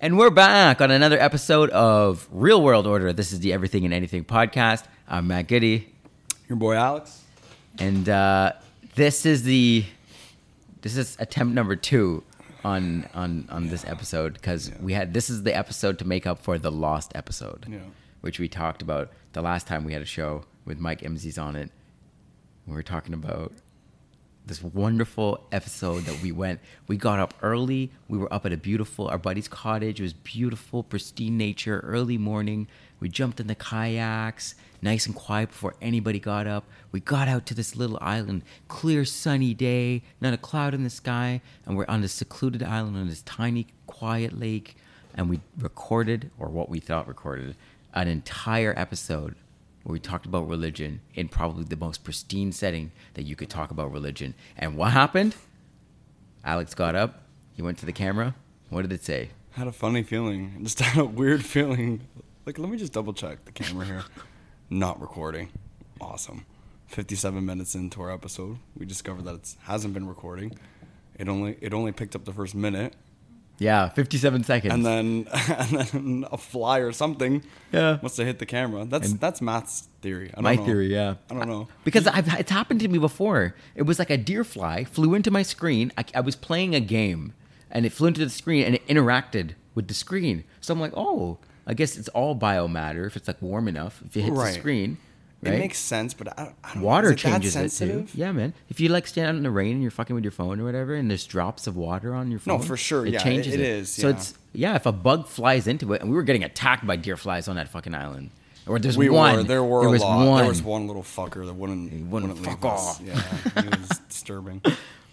And we're back on another episode of Real World Order. This is the Everything and Anything podcast. I'm Matt Goody, Your boy Alex. and uh, this is the this is attempt number two on on on this episode because we had this is the episode to make up for the lost episode, Yeah. which we talked about the last time we had a show with Mike Imzies on it. We were talking about this wonderful episode that we went. We got up early. We were up at a beautiful our buddy's cottage. It was beautiful, pristine nature. Early morning. We jumped in the kayaks, nice and quiet before anybody got up. We got out to this little island, clear sunny day, not a cloud in the sky, and we're on this secluded island on this tiny quiet lake, and we recorded or what we thought recorded an entire episode where we talked about religion in probably the most pristine setting that you could talk about religion. And what happened? Alex got up, he went to the camera. What did it say? Had a funny feeling. Just had a weird feeling. Like, let me just double check the camera here. Not recording. Awesome. 57 minutes into our episode, we discovered that it hasn't been recording. It only it only picked up the first minute, Yeah, 57 seconds. and then and then a fly or something Yeah. must have hit the camera. That's And- that's Matt's theory. I don't my know. theory, yeah. I don't know. Because I've, it's happened to me before. It was like a deer fly flew into my screen. I, I was playing a game, and it flew into the screen and it interacted with the screen. So I'm like, oh, I guess it's all biomatter if it's like warm enough. If it hits Right. the screen, right? It makes sense, but I don't, I don't Water know. Is it that changes it too. Yeah, man. If you like stand out in the rain and you're fucking with your phone or whatever, and there's drops of water on your phone, No, for sure. It Yeah, changes it- it. it is, So it's yeah. If a bug flies into it, and we were getting attacked by deer flies on that fucking island, or there's We one. were. There were there a was lot. One. There was one little fucker that wouldn't, wouldn't wouldn't, fuck leave us. off. Yeah, it was disturbing.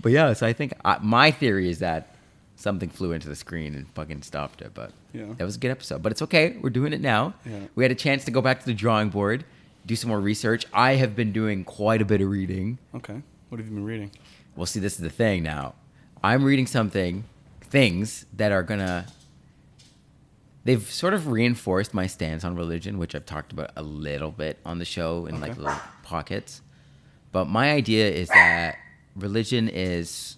But yeah, so I think I, my theory is that something flew into the screen and fucking stopped it. But Yeah. that was a good episode. But it's okay. We're doing it now. Yeah. We had a chance to go back to the drawing board, do some more research. I have been doing quite a bit of reading. Okay, what have you been reading? Well, see, this is the thing now. I'm reading something, things that are gonna. They've sort of reinforced my stance on religion, which I've talked about a little bit on the show in like little pockets. But my idea is that religion is,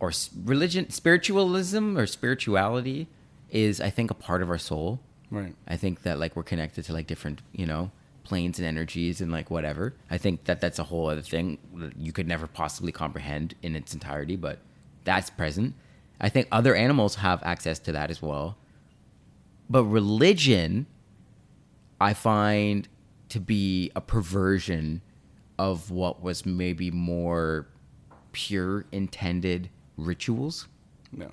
or religion, spiritualism or spirituality is, I think, a part of our soul. Right. I think that like we're connected to like different, you know, planes and energies and like whatever. I think that that's a whole other thing that you could never possibly comprehend in its entirety, but that's present. I think other animals have access to that as well. But religion, I find to be a perversion of what was maybe more pure intended rituals No.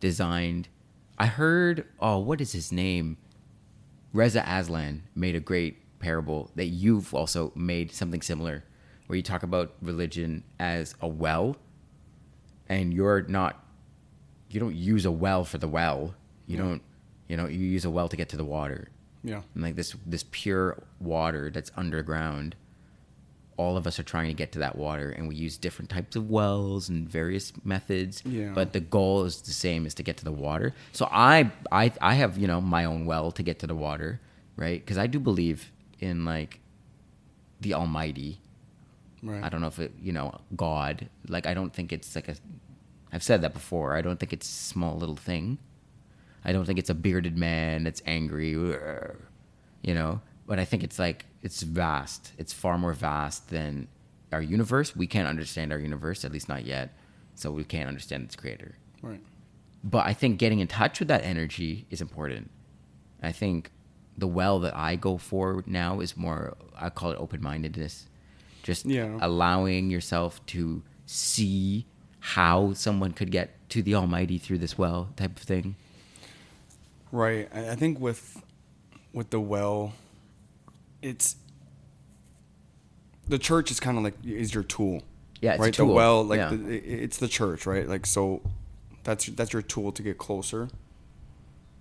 designed. I heard, oh, what is his name? Reza Aslan made a great parable that you've also made something similar, where you talk about religion as a well, and you're not, you don't use a well for the well. You don't, you know, you use a well to get to the water, Yeah. and like this this pure water that's underground. All of us are trying to get to that water, and we use different types of wells and various methods. Yeah. But the goal is the same: is to get to the water. So I, I, I have you know my own well to get to the water, right? Because I do believe in like the Almighty. Right. I don't know if it, you know, God. Like I don't think it's like a. I've said that before. I don't think it's a small little thing. I don't think it's a bearded man that's angry, you know. But I think it's like it's vast. It's far more vast than our universe. We can't understand our universe, at least not yet. So we can't understand its creator. Right. But I think getting in touch with that energy is important. I think the well that I go for now is more I call it open mindedness. Just Yeah. allowing yourself to see how someone could get to the Almighty through this well type of thing. Right. I I think with with the well, it's the church is kind of like is your tool. Yeah, it's a right. tool. The well, like Yeah. the, it's the church, right? Like so, that's that's your tool to get closer,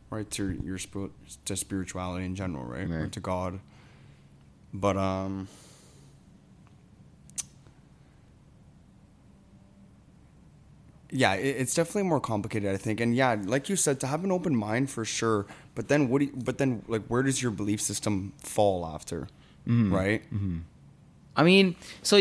right? To your spirit, to spirituality in general, right? Or Right. to God. But um. Yeah, it, it's definitely more complicated, I think, and yeah, like you said, to have an open mind for sure. But then, what? Do you, but then, like, where does your belief system fall after? Mm-hmm. Right? I mean, so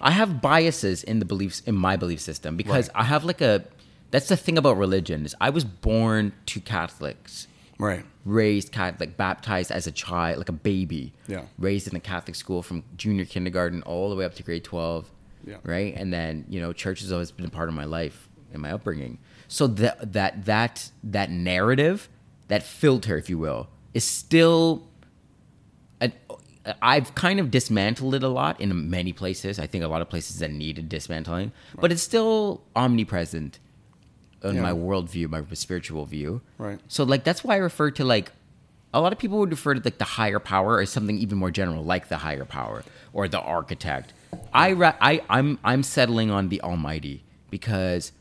I have biases in the beliefs in my belief system because Right. I have like a that's the thing about religion is I was born to Catholics, Right. raised Catholic, baptized as a child, like a baby. Yeah. Raised in a Catholic school from junior kindergarten all the way up to grade 12. Yeah. Right. And then, you know, church has always been a part of my life and my upbringing. So that, that, that, that narrative, that filter, if you will, is still, an, I've kind of dismantled it a lot in many places. I think a lot of places that needed dismantling, but it's still omnipresent in Yeah. my worldview, my spiritual view. Right. So like that's why I refer to like a lot of people would refer to like the higher power as something even more general, like the higher power or the architect. I ra- I I'm I'm settling on the Almighty because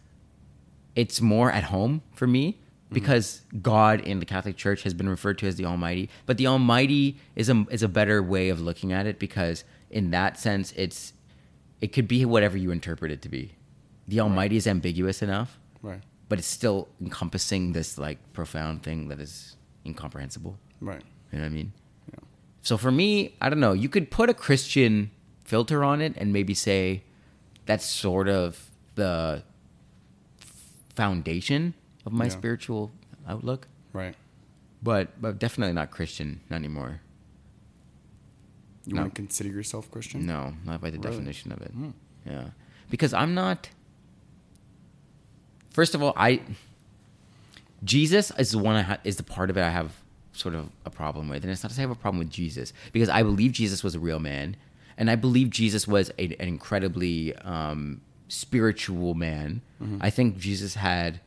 it's more at home for me mm-hmm. because God in the Catholic Church has been referred to as the Almighty, but the Almighty is a is a better way of looking at it because in that sense it's it could be whatever you interpret it to be. The Almighty is ambiguous enough Right. but it's still encompassing this like profound thing that is incomprehensible. Right. You know what I mean? Yeah. So for me, I don't know. You could put a Christian filter on it and maybe say that's sort of the foundation of my Yeah. spiritual outlook, Right. but but definitely not Christian not anymore. You No. want to consider yourself Christian? No, not by the Really? definition of it. Hmm. Yeah, because I'm not. First of all, I Jesus is the one I ha- is the part of it I have sort of a problem with, and it's not to say I have a problem with Jesus because I believe Jesus was a real man, and I believe Jesus was a, an incredibly um, spiritual man. I think Jesus had,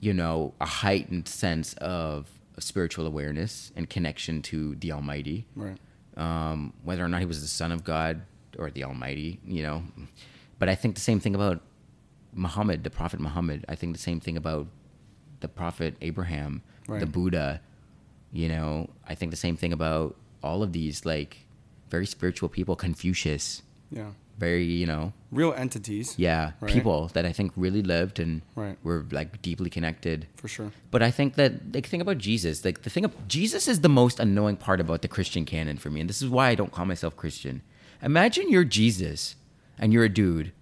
you know, a heightened sense of spiritual awareness and connection to the Almighty Right. um, whether or not he was the son of God or the Almighty, you know. But I think the same thing about Muhammad, the Prophet Muhammad. I think the same thing about the Prophet Abraham, the Buddha. You know, I think the same thing about all of these like very spiritual people. Confucius, Yeah. very you know, Real entities. yeah, Right. people that I think really lived and Right. were like deeply connected. For sure. But I think that like think about Jesus. Like the thing of Jesus is the most annoying part about the Christian canon for me, and this is why I don't call myself Christian. Imagine you're Jesus and you're a dude.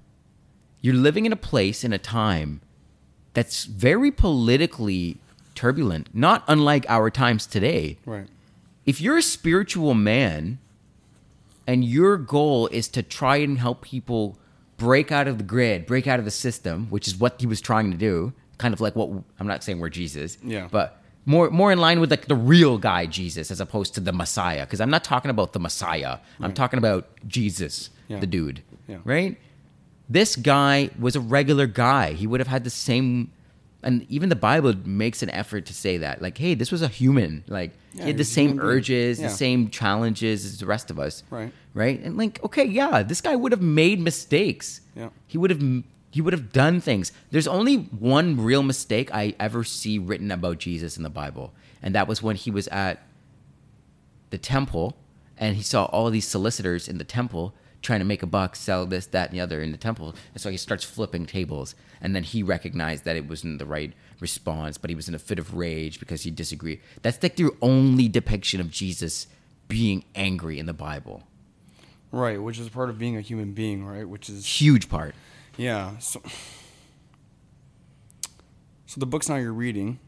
You're living in a place in a time that's very politically turbulent, not unlike our times today. Right. If you're a spiritual man and your goal is to try and help people break out of the grid, break out of the system, which is what he was trying to do, kind of like what I'm not saying we're Jesus, Yeah. but more more in line with like the real guy Jesus as opposed to the Messiah, because I'm not talking about the Messiah, I'm talking about Jesus, Yeah. the dude, Yeah. right? This guy was a regular guy. He would have had the same. And even the Bible makes an effort to say that, like, hey, this was a human. Like, Yeah, he had the same urges, Yeah. the same challenges as the rest of us. Right. Right. And like, okay, yeah, this guy would have made mistakes. Yeah. He would have he would have done things. There's only one real mistake I ever see written about Jesus in the Bible, and that was when he was at the temple and he saw all these solicitors in the temple trying to make a buck, sell this, that, and the other in the temple. And so he starts flipping tables. And then he recognized that it wasn't the right response, but he was in a fit of rage because he disagreed. That's like the only depiction of Jesus being angry in the Bible. Right. Which is part of being a human being, right? Which is Huge part. Yeah. So, so the books now you're reading,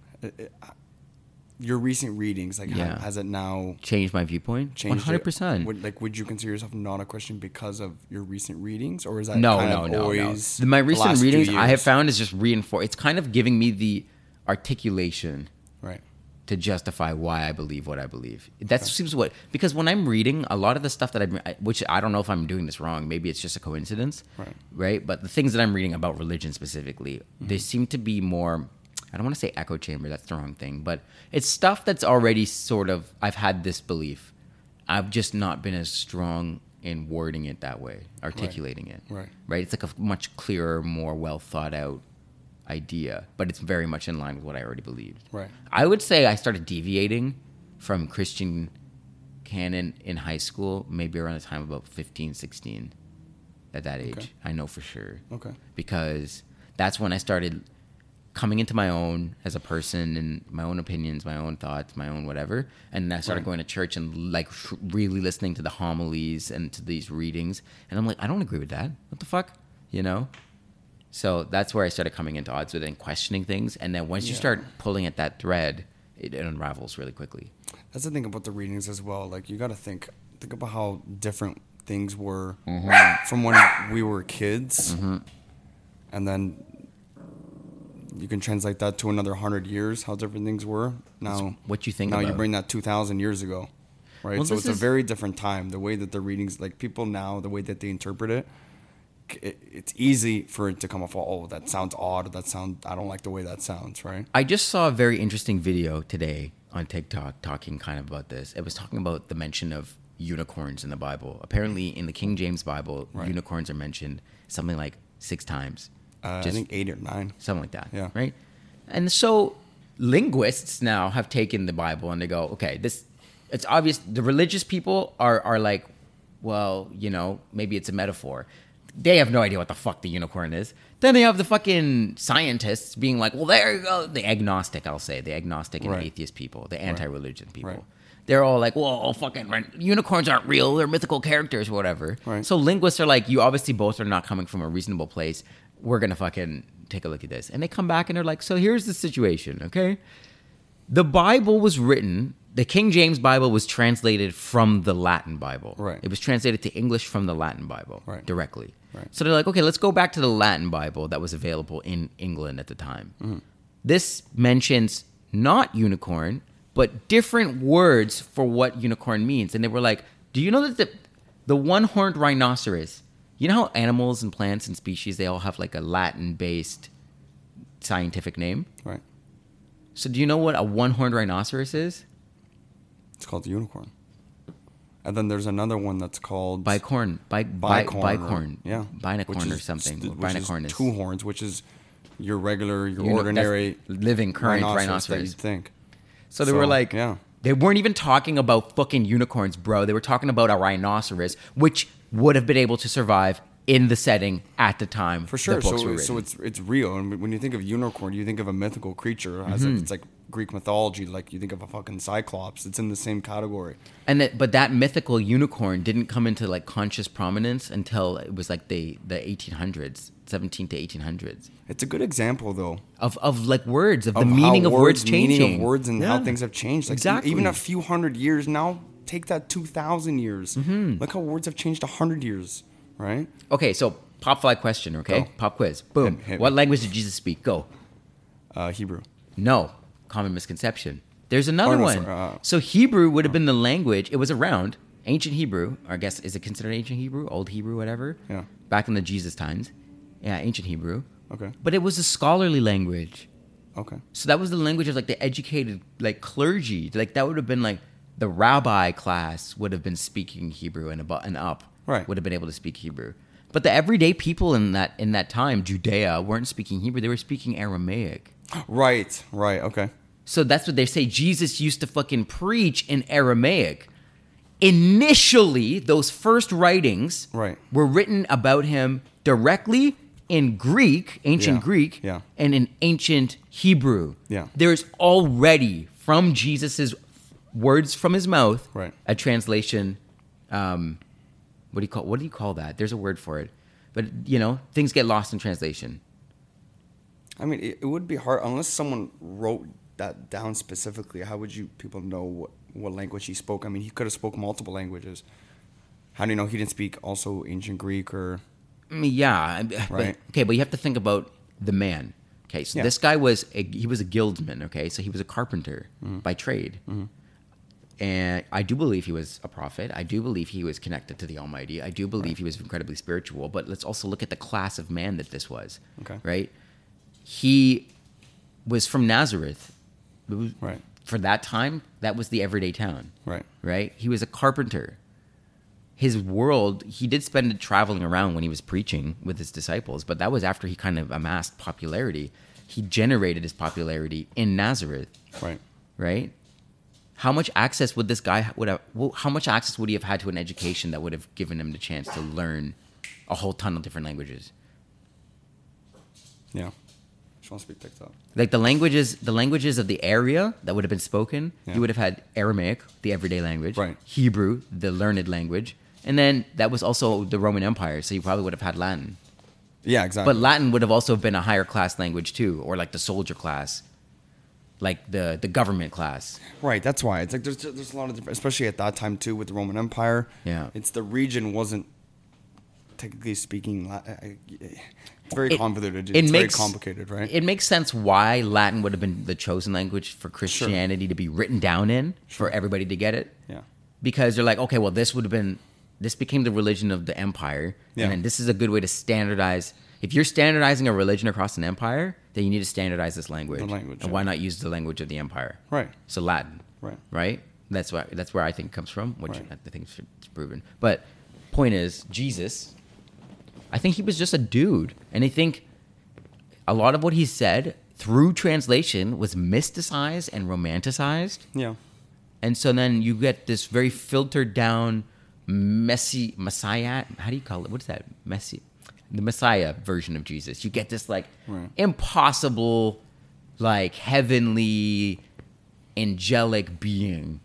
your recent readings, like, Yeah. has it now Changed my viewpoint. Changed? 100%. Would, like, would you consider yourself not a Christian because of your recent readings, or is that No, no, no, no. My recent readings I have found is just reinforce. It's kind of giving me the articulation Right. to justify why I believe what I believe. That seems what because when I'm reading a lot of the stuff that I'm, which I don't know if I'm doing this wrong. Maybe it's just a coincidence, Right. Right. But the things that I'm reading about religion specifically, they mm-hmm. seem to be more. I don't want to say echo chamber. That's the wrong thing, but it's stuff that's already sort of. I've had this belief. I've just not been as strong in wording it that way, articulating it. Right. Right. It's like a much clearer, more well thought out idea, but it's very much in line with what I already believed. Right. I would say I started deviating from Christian canon in high school, maybe around the time about 15, 16, at that age. Okay. I know for sure. Okay. Because that's when I started coming into my own as a person and my own opinions, my own thoughts, my own whatever. And I started Right. going to church and like really listening to the homilies and to these readings. And I'm like, I don't agree with that. What the fuck? You know? So that's where I started coming into odds with it and questioning things. And then once you start pulling at that thread, it, it unravels really quickly. That's the thing about the readings as well. Like you got to think think about how different things were Mm-hmm. from when we were kids, and then you can translate that to another hundred years. How different things were now. what you think now. You bring that two thousand years ago, right? Well, so it's a very different time. The way that the readings, like people now, the way that they interpret it. It, it's easy for it to come off. Oh, that sounds odd. That sound. I don't like the way that sounds. Right. I just saw a very interesting video today on TikTok talking kind of about this. It was talking about the mention of unicorns in the Bible. Apparently, in the King James Bible, Right. unicorns are mentioned something like six times. Uh, I think eight or nine. something like that. Yeah. Right. And so linguists now have taken the Bible and they go, okay, this it's obvious the religious people are are like, well, you know, maybe it's a metaphor. They have no idea what the fuck the unicorn is. Then they have the fucking scientists being like, well, there you go. The agnostic, I'll say, the agnostic and Right. atheist people, the anti-religion people. Right. They're all like, well, fucking unicorns aren't real. They're mythical characters or whatever. Right. So linguists are like, you obviously both are not coming from a reasonable place. We're gonna fucking take a look at this. And they come back and they're like, so here's the situation, okay? The Bible was written, the King James Bible was translated from the Latin Bible. Right. It was translated to English from the Latin Bible Right. directly. Right. So they're like, okay, let's go back to the Latin Bible that was available in England at the time. Mm-hmm. This mentions not unicorn, but different words for what unicorn means. And they were like, do you know that the, the one horned rhinoceros, you know how animals and plants and species, they all have like a Latin based scientific name? Right. So do you know what a one horned rhinoceros is? It's called the unicorn. And then there's another one that's called Bicorn. Bi- bi- bicorn. bicorn. Yeah. Binacorn Which or something. st- which is Binacornus. two horns, which is your regular, your You know, ordinary living current rhinoceros, rhinoceros. that you'd think. So they were like, yeah. They weren't even talking about fucking unicorns, bro. They were talking about a rhinoceros, which would have been able to survive in the setting at the time For sure. So, so it's it's real. And when you think of unicorn, you think of a mythical creature. As Mm-hmm. if it's like Greek mythology. Like you think of a fucking cyclops. It's in the same category. and that, but that mythical unicorn didn't come into like conscious prominence until it was like the the 1800s, 17 to 1800s It's a good example, though. of of like words of, of the meaning of words changing, meaning of words, and how things have changed. Like Exactly. even a few hundred years now. Take that two thousand years. Mm-hmm. Look how words have changed a hundred years, right? Okay, so pop fly question, okay? Go. Pop quiz. Boom. Hit- hit what me. language did Jesus speak? Go. Uh, Hebrew. No, common misconception. There's another Oh, no, one. uh, so Hebrew would have been the language. It was around ancient Hebrew. I guess is it considered ancient Hebrew, old Hebrew, whatever? Yeah. Back in the Jesus times, yeah, ancient Hebrew. Okay. But it was a scholarly language. Okay. So that was the language of like the educated, like clergy. Like that would have been like the rabbi class would have been speaking Hebrew and above and up. Right. Would have been able to speak Hebrew. But the everyday people in that in that time, Judea, weren't speaking Hebrew. They were speaking Aramaic. Right. Right. Okay. So that's what they say. Jesus used to fucking preach in Aramaic. Initially, those first writings Right. were written about him directly in Greek, ancient Yeah, Greek, yeah. and in ancient Hebrew. Yeah. There's already from Jesus's words from his mouth Right. a translation. Um, what do you call what do you call that? There's a word for it, but you know things get lost in translation. I mean, it, it would be hard unless someone wrote that down specifically. How would you people know what, what language he spoke? I mean, he could have spoke multiple languages. How do you know he didn't speak also ancient Greek or? Yeah, I- but- Right. okay, but you have to think about the man. Okay, so Yeah. this guy was a, he was a guildsman. Okay, so he was a carpenter Mm-hmm. by trade, and I do believe he was a prophet. I do believe he was connected to the Almighty. I do believe he was incredibly spiritual. But let's also look at the class of man that this was. Okay. right? He was from Nazareth. Was- Right. For that time, that was the everyday town Right. right? He was a carpenter. His world, he did spend it traveling around when he was preaching with his disciples, but that was after he kind of amassed popularity. He generated his popularity in Nazareth, Right. right? How much access would this guy would have? How much access would he have had to an education that would have given him the chance to learn a whole ton of different languages? Yeah. Just wants to be picked up. Like the languages, the languages of the area that would have been spoken, Yeah. you would have had Aramaic, the everyday language, Right. Hebrew, the learned language, and then that was also the Roman Empire, so you probably would have had Latin. Yeah, exactly. But Latin would have also been a higher class language too, or like the soldier class, like the the government class. Right, that's why it's like there's there's a lot of different, especially at that time too with the Roman Empire. Yeah. it's the region wasn't technically speaking. La- I- I- It's very It- convoluted. it It's makes- very complicated, right? It makes sense why Latin would have been the chosen language for Christianity to be written down in for everybody to get it. yeah, because they're like, okay, well, this would have been, this became the religion of the empire, Yeah. and then this is a good way to standardize. If you're standardizing a religion across an empire, then you need to standardize this language. The language, and yeah. why not use the language of the empire? right, So Latin, right. right? That's why that's where I think it comes from, which Right. I think it's proven. But point is, Jesus, I think he was just a dude, and I think a lot of what he said through translation was mysticized and romanticized. Yeah, And so then you get this very filtered down messy messiah. How do you call it? What is that? Messy, the Messiah version of Jesus. You get this like Right. impossible, like heavenly, angelic being.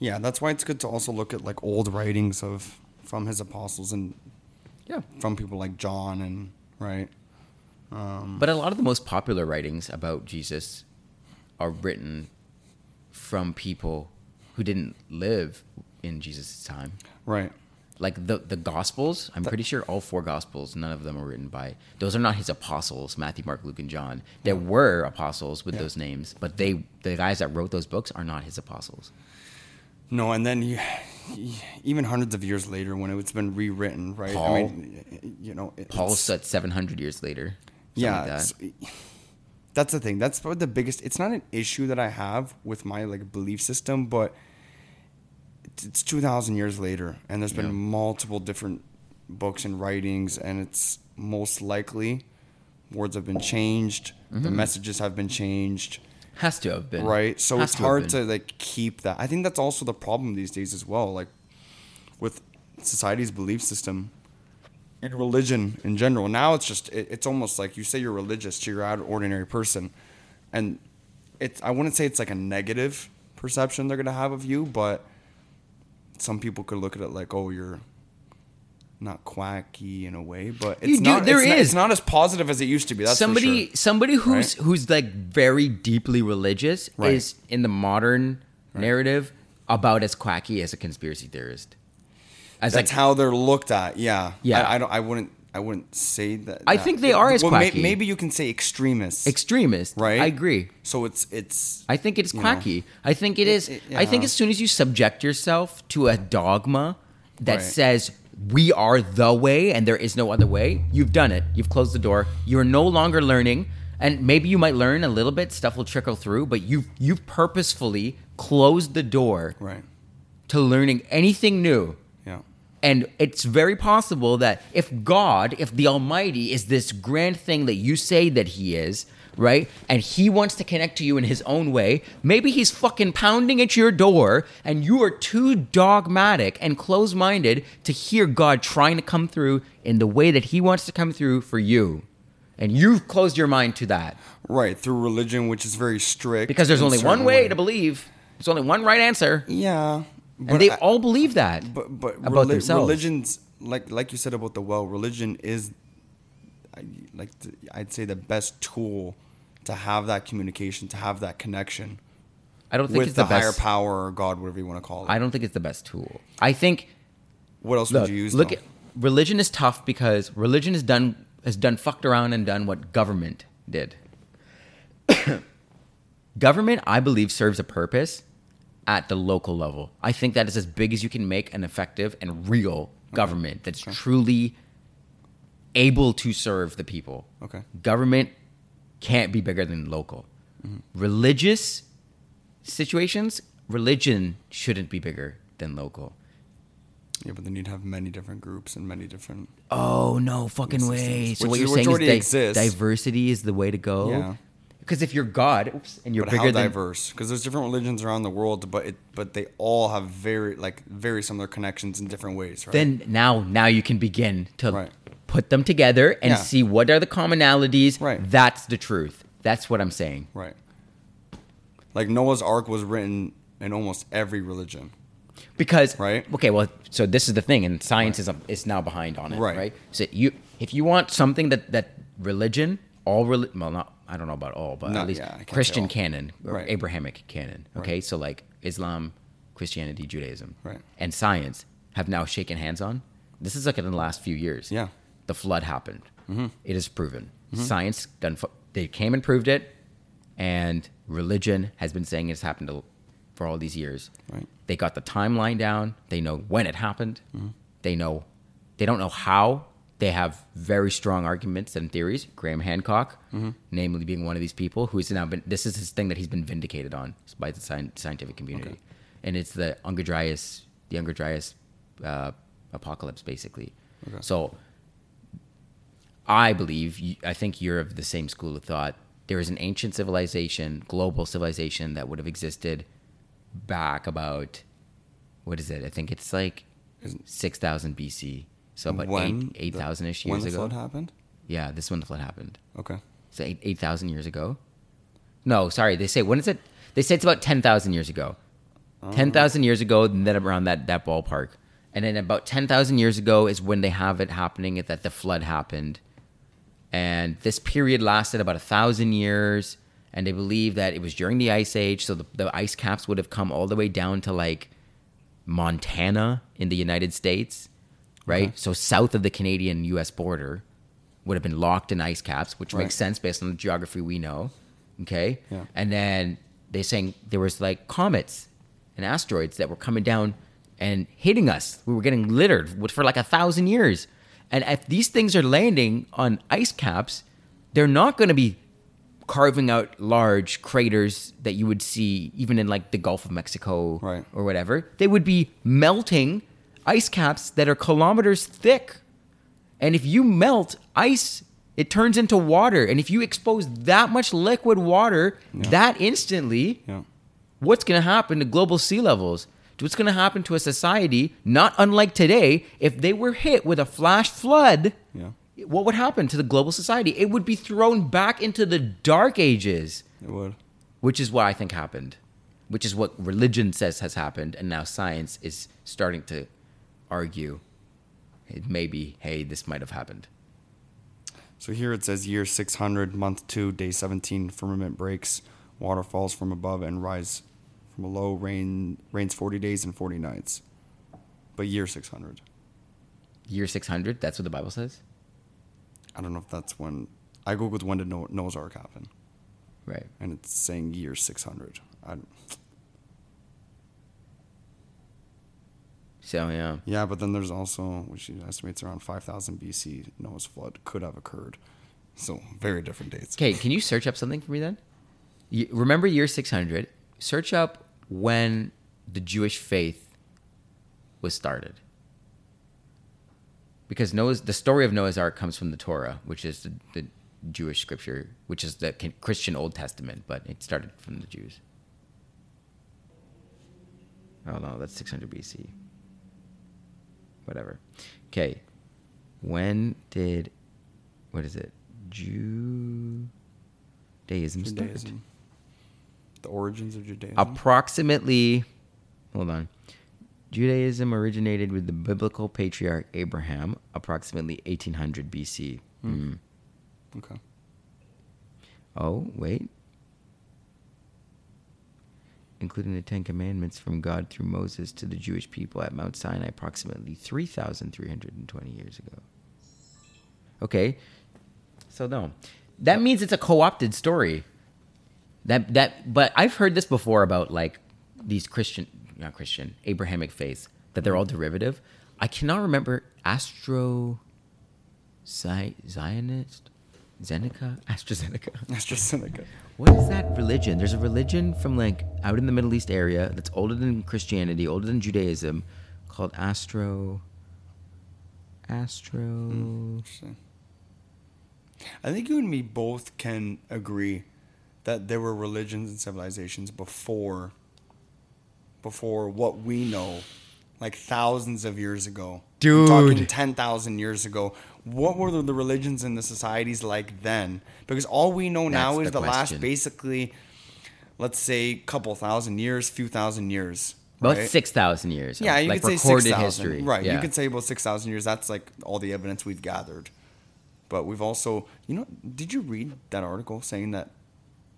yeah. That's why it's good to also look at like old writings of from his apostles and Yeah. from people like John and right. Um, But a lot of the most popular writings about Jesus are written from people who didn't live in Jesus' time. right. Like the the gospels i'm pretty sure all four gospels none of them are written by those are not his apostles matthew mark luke and john there were apostles with Yeah. those names but they the guys that wrote those books are not his apostles No, and then you, even hundreds of years later, when it's been rewritten, right? Paul. I mean, you know, it- paul's it's- 700 years later yeah, like that. that's the thing. That's probably the biggest. It's not an issue that I have with my like belief system, but it's, it's two thousand years later, and there's been Yeah. multiple different books and writings, and it's most likely words have been changed, the Mm-hmm. messages have been changed. has to have been right so Has it's to hard to like keep that i think that's also the problem these days as well like with society's belief system and religion in general now it's just it, it's almost like you say you're religious to your ad- ordinary person and it's i wouldn't say it's like a negative perception they're going to have of you but some people could look at it like oh you're not quacky in a way but it's You do- not there it's, not, it's not as positive as it used to be that's somebody sure. somebody who's Right? who's like very deeply religious Right. is in the modern narrative about as quacky as a conspiracy theorist as That's like how they're looked at. Yeah. Yeah. I, I don't. I wouldn't. I wouldn't say that. I that- think they are as well, may- maybe you can say extremists. extremist Right? i agree so it's it's. I think it's you know. quacky. I think it It- is. it- I think as soon as you subject yourself to a dogma that Right. says we are the way and there is no other way, you've done it. You've closed the door. You're no longer learning, and maybe you might learn a little bit. Stuff will trickle through, but you've you've purposefully closed the door Right. to learning anything new. And it's very possible that if God, if the Almighty is this grand thing that you say that He is, right? And He wants to connect to you in His own way, maybe He's fucking pounding at your door and you are too dogmatic and close minded to hear God trying to come through in the way that He wants to come through for you. And you've closed your mind to that Right. Through religion, which is very strict. because there's only one certain way to believe, there's only one right answer. Yeah. And they I- all believe that. But but about reli- themselves. religions like like you said about the well, religion is, like the, I'd say the best tool to have that communication, to have that connection I don't think with it's the, the, higher best. power or God, whatever you want to call it. I don't think it's the best tool. I think what else look, would you use? look at religion is tough because religion has done has done fucked around and done what government did. government, I believe, serves a purpose at the local level. I think that is as big as you can make an effective and real government that's truly able to serve the people. Okay. Government can't be bigger than local. Mm-hmm. Religious situations, religion shouldn't be bigger than local. Yeah, but then you'd have many different groups and many different. Oh no, fucking Systems. way! So Which what you're saying is di- diversity is the way to go. Yeah. Because if you're God, oops, and you're but bigger how diverse? Because there's different religions around the world, but it but they all have very like very similar connections in different ways, right? then now now you can begin to Right. put them together and Yeah. see what are the commonalities. Right. That's the truth. That's what I'm saying. right. Like Noah's Ark was written in almost every religion. Because Right. Okay, well, so this is the thing, and science is is now behind on it, Right. right? So you if you want something that that religion, all reli- well, not I don't know about all, but No, at least yeah, I can't say Christian canon or Right. Abrahamic canon. Okay, so like Islam, Christianity, Judaism, Right. and science have now shaken hands on. This is like in the last few years. Yeah. the flood happened. Mm-hmm. It is proven. Science done. They came and proved it, and religion has been saying it's happened to- for all these years. Right. They got the timeline down. They know when it happened. Mm-hmm. They know. They don't know how. They have very strong arguments and theories. Graham Hancock, Mm-hmm. namely being one of these people who is now been. This is his thing that he's been vindicated on by the sci- scientific community, Okay. and it's the Younger Dryas, the Younger Dryas uh, apocalypse, basically. Okay. So, I believe. I think you're of the same school of thought. There is an ancient civilization, global civilization that would have existed back about what is it? I think it's like six thousand BC. So about When eight eight the- thousand ish When years the ago. flood happened? Yeah, this one the flood happened. Okay. So eight eight thousand years ago. No, sorry. They say when is it? They say it's about ten thousand years ago. Oh, ten thousand years ago, and then around that that ballpark, and then about ten thousand years ago is when they have it happening that the flood happened, and this period lasted about a thousand years, and they believe that it was during the ice age, so the, the ice caps would have come all the way down to like Montana in the United States, right? Okay. So south of the Canadian U.S. border would have been locked in ice caps, which Right. makes sense based on the geography we know. Okay, Yeah. and then they're saying there was like comets and asteroids that were coming down and hitting us. We were getting littered for like a thousand years, and if these things are landing on ice caps, they're not going to be carving out large craters that you would see even in like the Gulf of Mexico Right. or whatever. They would be melting ice caps that are kilometers thick. And if you melt ice, it turns into water. And if you expose that much liquid water Yeah. that instantly, Yeah. what's going to happen to global sea levels? What's going to happen to a society not unlike today if they were hit with a flash flood? Yeah. What would happen to the global society? It would be thrown back into the dark ages, It would. which is what I think happened, which is what religion says has happened, and now science is starting to argue it may be, hey, this might have happened. So here it says year 600, month 2, day 17, firmament breaks, water falls from above and rise from below, rain rains 40 days and 40 nights. But year 600. Year 600, that's what the Bible says? I don't know if that's when I googled when did Noah's Ark happen, Right. and it's saying year 600. I, So, yeah. yeah, but then there's also which estimates around 5000 BC Noah's flood could have occurred. So very different dates. Okay, can you search up something for me then? You, remember year 600? Search up when the Jewish faith was started. Because Noah's the story of Noah's Ark comes from the Torah, which is the, the Jewish scripture, which is the Christian Old Testament, but it started from the Jews. Oh no, that's 600 BC. Whatever. Okay. When did what is it? Judaism start? Judaism. The origins of Judaism. Approximately hold on. Judaism originated with the biblical patriarch Abraham, approximately 1800 BC. Hmm. Okay. Oh, wait. Including the Ten Commandments from God through Moses to the Jewish people at Mount Sinai approximately 3,320 years ago. Okay. So, no. That means it's a co opted story. That, that, but I've heard this before about like these Christian, not Christian, Abrahamic faiths, that they're all derivative. I cannot remember Astro Zi- Zionist? Zeneca? AstraZeneca. AstraZeneca. What is that religion? There's a religion from like out in the Middle East area that's older than Christianity, older than Judaism, called Astro. Astro. Interesting. I think you and me both can agree that there were religions and civilizations before before what we know, like thousands of years ago. I'm talking ten thousand years ago. What were the, religions and the societies like then? Because all we know now is the the, last basically, let's say, couple thousand years, few thousand years. About right? six thousand years. Yeah, you like could say recorded six thousand. history. Right, Yeah. you could say about six thousand years. That's like all the evidence we've gathered. but we've also, you know, did you read that article saying that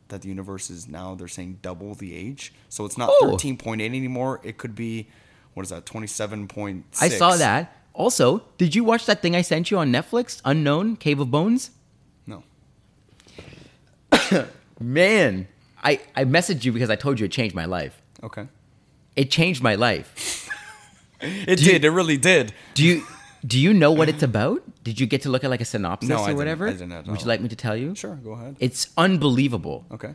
that the universe is now they're saying double the age, so it's not Oh. thirteen point eight anymore. It could be, what is that, twenty seven point I saw that. Also, did you watch that thing I sent you on Netflix? Unknown Cave of Bones. No. Man, I I messaged you because I told you it changed my life. Okay. It changed my life. It Do you- did. it really did. Do you do you know what it's about? Did you get to look at like a synopsis No, I or didn't. whatever? I didn't Would you like me to tell you? Sure, go ahead. It's unbelievable. Okay.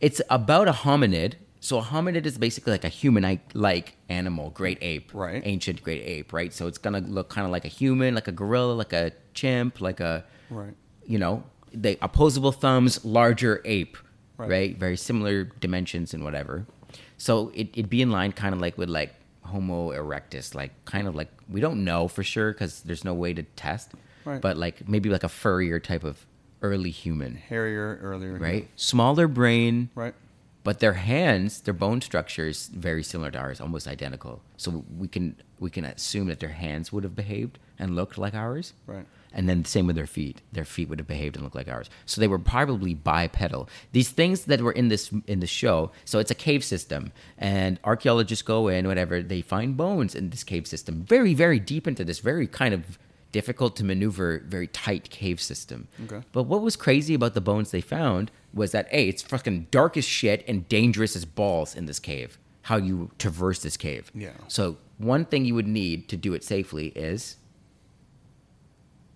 It's about a hominid. So a hominid is basically like a human-like animal, great ape, Right. Ancient great ape, right? So it's gonna look kind of like a human, like a gorilla, like a chimp, like a, Right. you know, the opposable thumbs, larger ape, Right. right? Very similar dimensions and whatever. So it, it'd be in line kind of like with like Homo erectus, like kind of like we don't know for sure because there's no way to test, Right. but like maybe like a furrier type of early human, hairier, earlier. right? Smaller brain, Right. But their hands, their bone structure is very similar to ours, almost identical. So we can we can assume that their hands would have behaved and looked like ours. Right. And then the same with their feet. Their feet would have behaved and looked like ours. So they were probably bipedal. These things that were in this in the show. So it's a cave system, and archaeologists go in, whatever they find bones in this cave system, very very deep into this very kind of difficult to maneuver, very tight cave system. Okay. But what was crazy about the bones they found was that a it's fucking dark as shit and dangerous as balls in this cave. How you traverse this cave. Yeah. So one thing you would need to do it safely is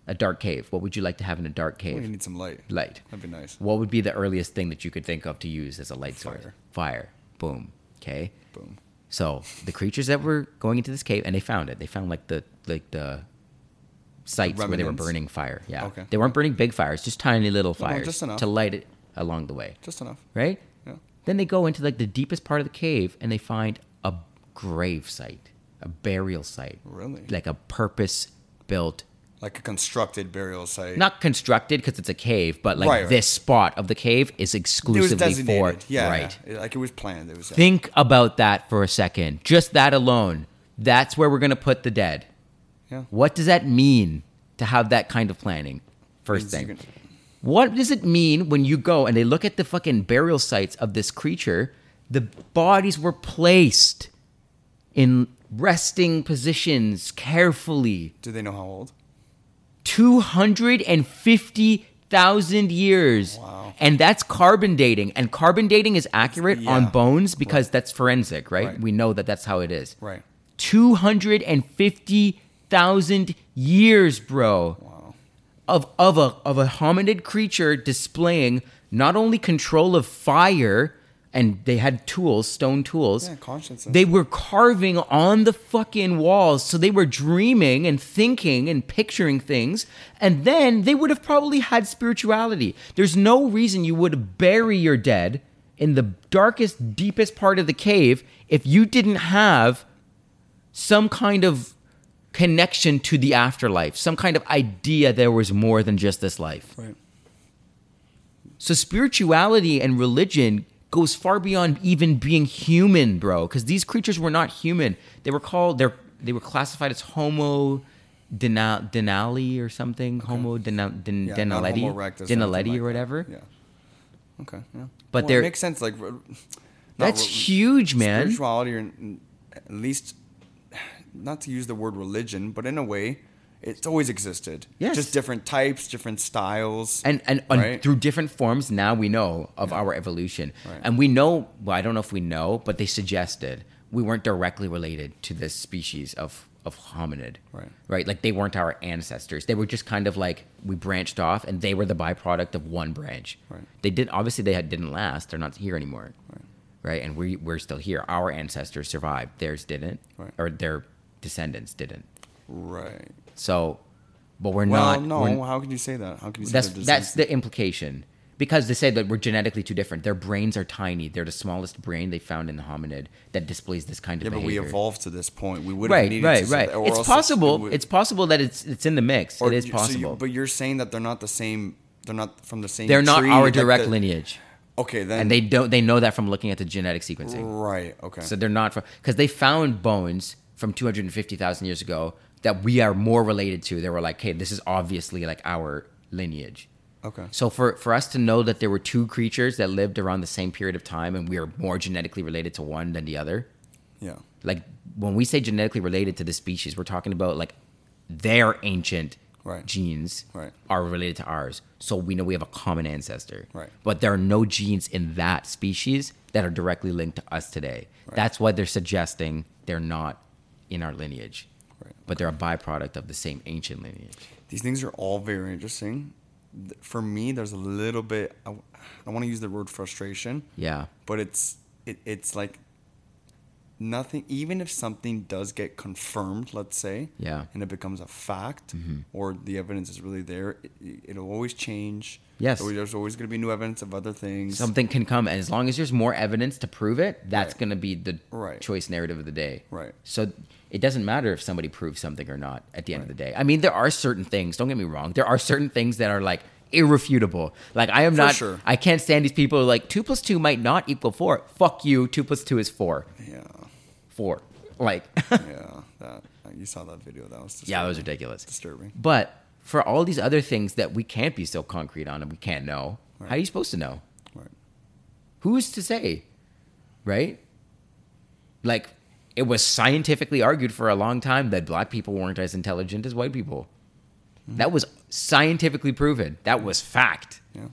a dark cave. What would you like to have in a dark Well, cave? you need some light. Light. That'd be nice. What would be the earliest thing that you could think of to use as a light source? Fire. Fire. Boom. Okay. Boom. So the creatures that were going into this cave, and they found it. They found like the like the sites where they were burning fire. Yeah. Okay. They weren't burning big fires, just tiny little No, no, fires just enough. to light it along the way. Just enough. Right. Yeah. Then they go into like the deepest part of the cave, and they find a grave site, a burial site, Really? like a purpose built Like a constructed burial site. not constructed because it's a cave, but like Right, right. this spot of the cave is it was exclusively for. Yeah. right. Like it was planned. It was. Think about that for a second. Just that alone. That's where we're gonna put the dead. Yeah. What does that mean to have that kind of planning? First thing. What does it mean when you go and they look at the fucking burial sites of this creature? The bodies were placed in resting positions carefully. Do they know how old? 250,000 years. Wow. And that's carbon dating. And carbon dating is accurate on bones because that's forensic, right? Right. We know that that's how it is. Right. 250,000 years, bro. Wow. Of, of, a, of a hominid creature displaying not only control of fire, and they had tools, stone tools. Yeah, conscience. They were carving on the fucking walls. So they were dreaming and thinking and picturing things. And then they would have probably had spirituality. There's no reason you would bury your dead in the darkest, deepest part of the cave if you didn't have some kind of connection to the afterlife, some kind of idea there was more than just this life. Right. So spirituality and religion goes far beyond even being human, bro. Because these creatures were not human. They were called they're they were classified as Homo dena- denali or something. Homo dena- den- Yeah, denaletti, Homo denaletti like or that. whatever. Yeah. Okay. Yeah. But well, they're- it makes sense. Like That's re- huge, man. Spirituality, or at least, not to use the word religion, but in a way, it's always existed. Yes. Just different types, different styles. and and, and through different forms now we know of our evolution Right. and we know well i don't know if we know but they suggested we weren't directly related to this species of of hominid Right. right like they weren't our ancestors they were just kind of like we branched off and they were the byproduct of one branch Right. they did obviously they had, didn't last they're not here anymore Right. right and we, we're still here our ancestors survived theirs didn't Right. or their descendants didn't right. so but we're Well, not no. we're- how can you say that? How can you say that's that's the implication because they say that we're genetically too different. Their brains are tiny. They're the smallest brain they found in the hominid that displays this kind of Yeah, but we evolved to this point. We would have right, needed right, to. right. It's possible. would- it's possible that it's it's in the mix. it is you- so you- possible. but you're saying that they're not the same. They're not from the same. They're not our direct the- lineage, Okay, then. and they don't. They know that from looking at the genetic sequencing. Right. Okay. So they're not from because they found bones from 250,000 years ago that we are more related to. They were like, hey, this is obviously like our lineage. Okay. So for for us to know that there were two creatures that lived around the same period of time and we are more genetically related to one than the other, Yeah. like when we say genetically related to the species, we're talking about like their ancient Right. genes Right. are related to ours. So we know we have a common ancestor. Right. But there are no genes in that species that are directly linked to us today. That's why they're suggesting they're not in our lineage. Right. But they're a byproduct of the same ancient lineage. These things are all very interesting. For me, there's a little bit. I, I want to use the word frustration, Yeah. but it's it, it's like nothing. Even if something does get confirmed, let's say, Yeah. and it becomes a fact, Mm-hmm. or the evidence is really there, it, it'll always change. Yes. There's always going to be new evidence of other things. Something can come, and as long as there's more evidence to prove it, that's Right. going to be the Right. choice narrative of the day. Right. So it doesn't matter if somebody proves something or not at the end of the day. I mean, there are certain things, don't get me wrong, there are certain things that are like irrefutable. Like, I am For not, sure. I can't stand these people who are like, two plus two might not equal four. Fuck you, two plus two is four. yeah. Four. Like, Yeah. That you saw that video. That was yeah, that was ridiculous. disturbing. But for all these other things that we can't be so concrete on and we can't know, how are you supposed to know? Right. Who's to say? Right? Like, it was scientifically argued for a long time that black people weren't as intelligent as white people. Hmm. That was scientifically proven. That was fact. Yeah.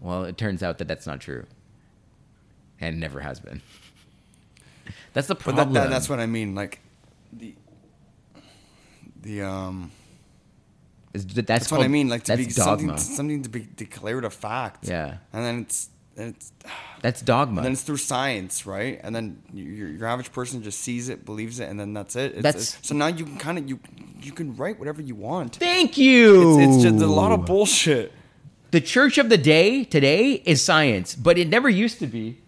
Well, it turns out that that's not true. And never has been. That's the But problem. that, that, that's what I mean. Like the the um. Is- that's, That's, what I mean. Like to be dogma. something, something to be declared a fact. Yeah. And then it's and it's That's dogma. and then it's through science, right? And then your, your average person just sees it, believes it, and then that's it. It's, That's- it's- so now you can kind of you you can write whatever you want. Thank you. It's, it's just a lot of bullshit. The church of the day today is science, but it never used to be.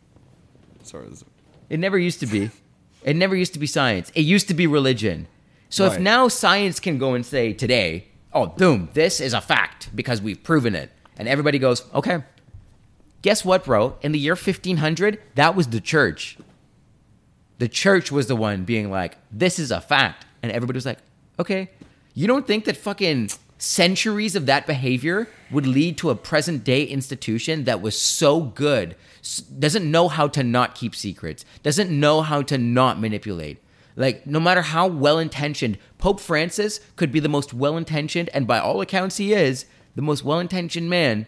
Sorry. This, It never used to be. It never used to be science. It used to be religion. So if now science can go and say today, oh, boom, this is a fact because we've proven it, and everybody goes, okay. Guess what, bro? In the year 1500, that was the church. The church was the one being like, this is a fact. And everybody was like, okay. You don't think that fucking centuries of that behavior would lead to a present day institution that was so good, doesn't know how to not keep secrets, doesn't know how to not manipulate? Like, no matter how well intentioned, Pope Francis could be the most well intentioned, and by all accounts, he is the most well intentioned man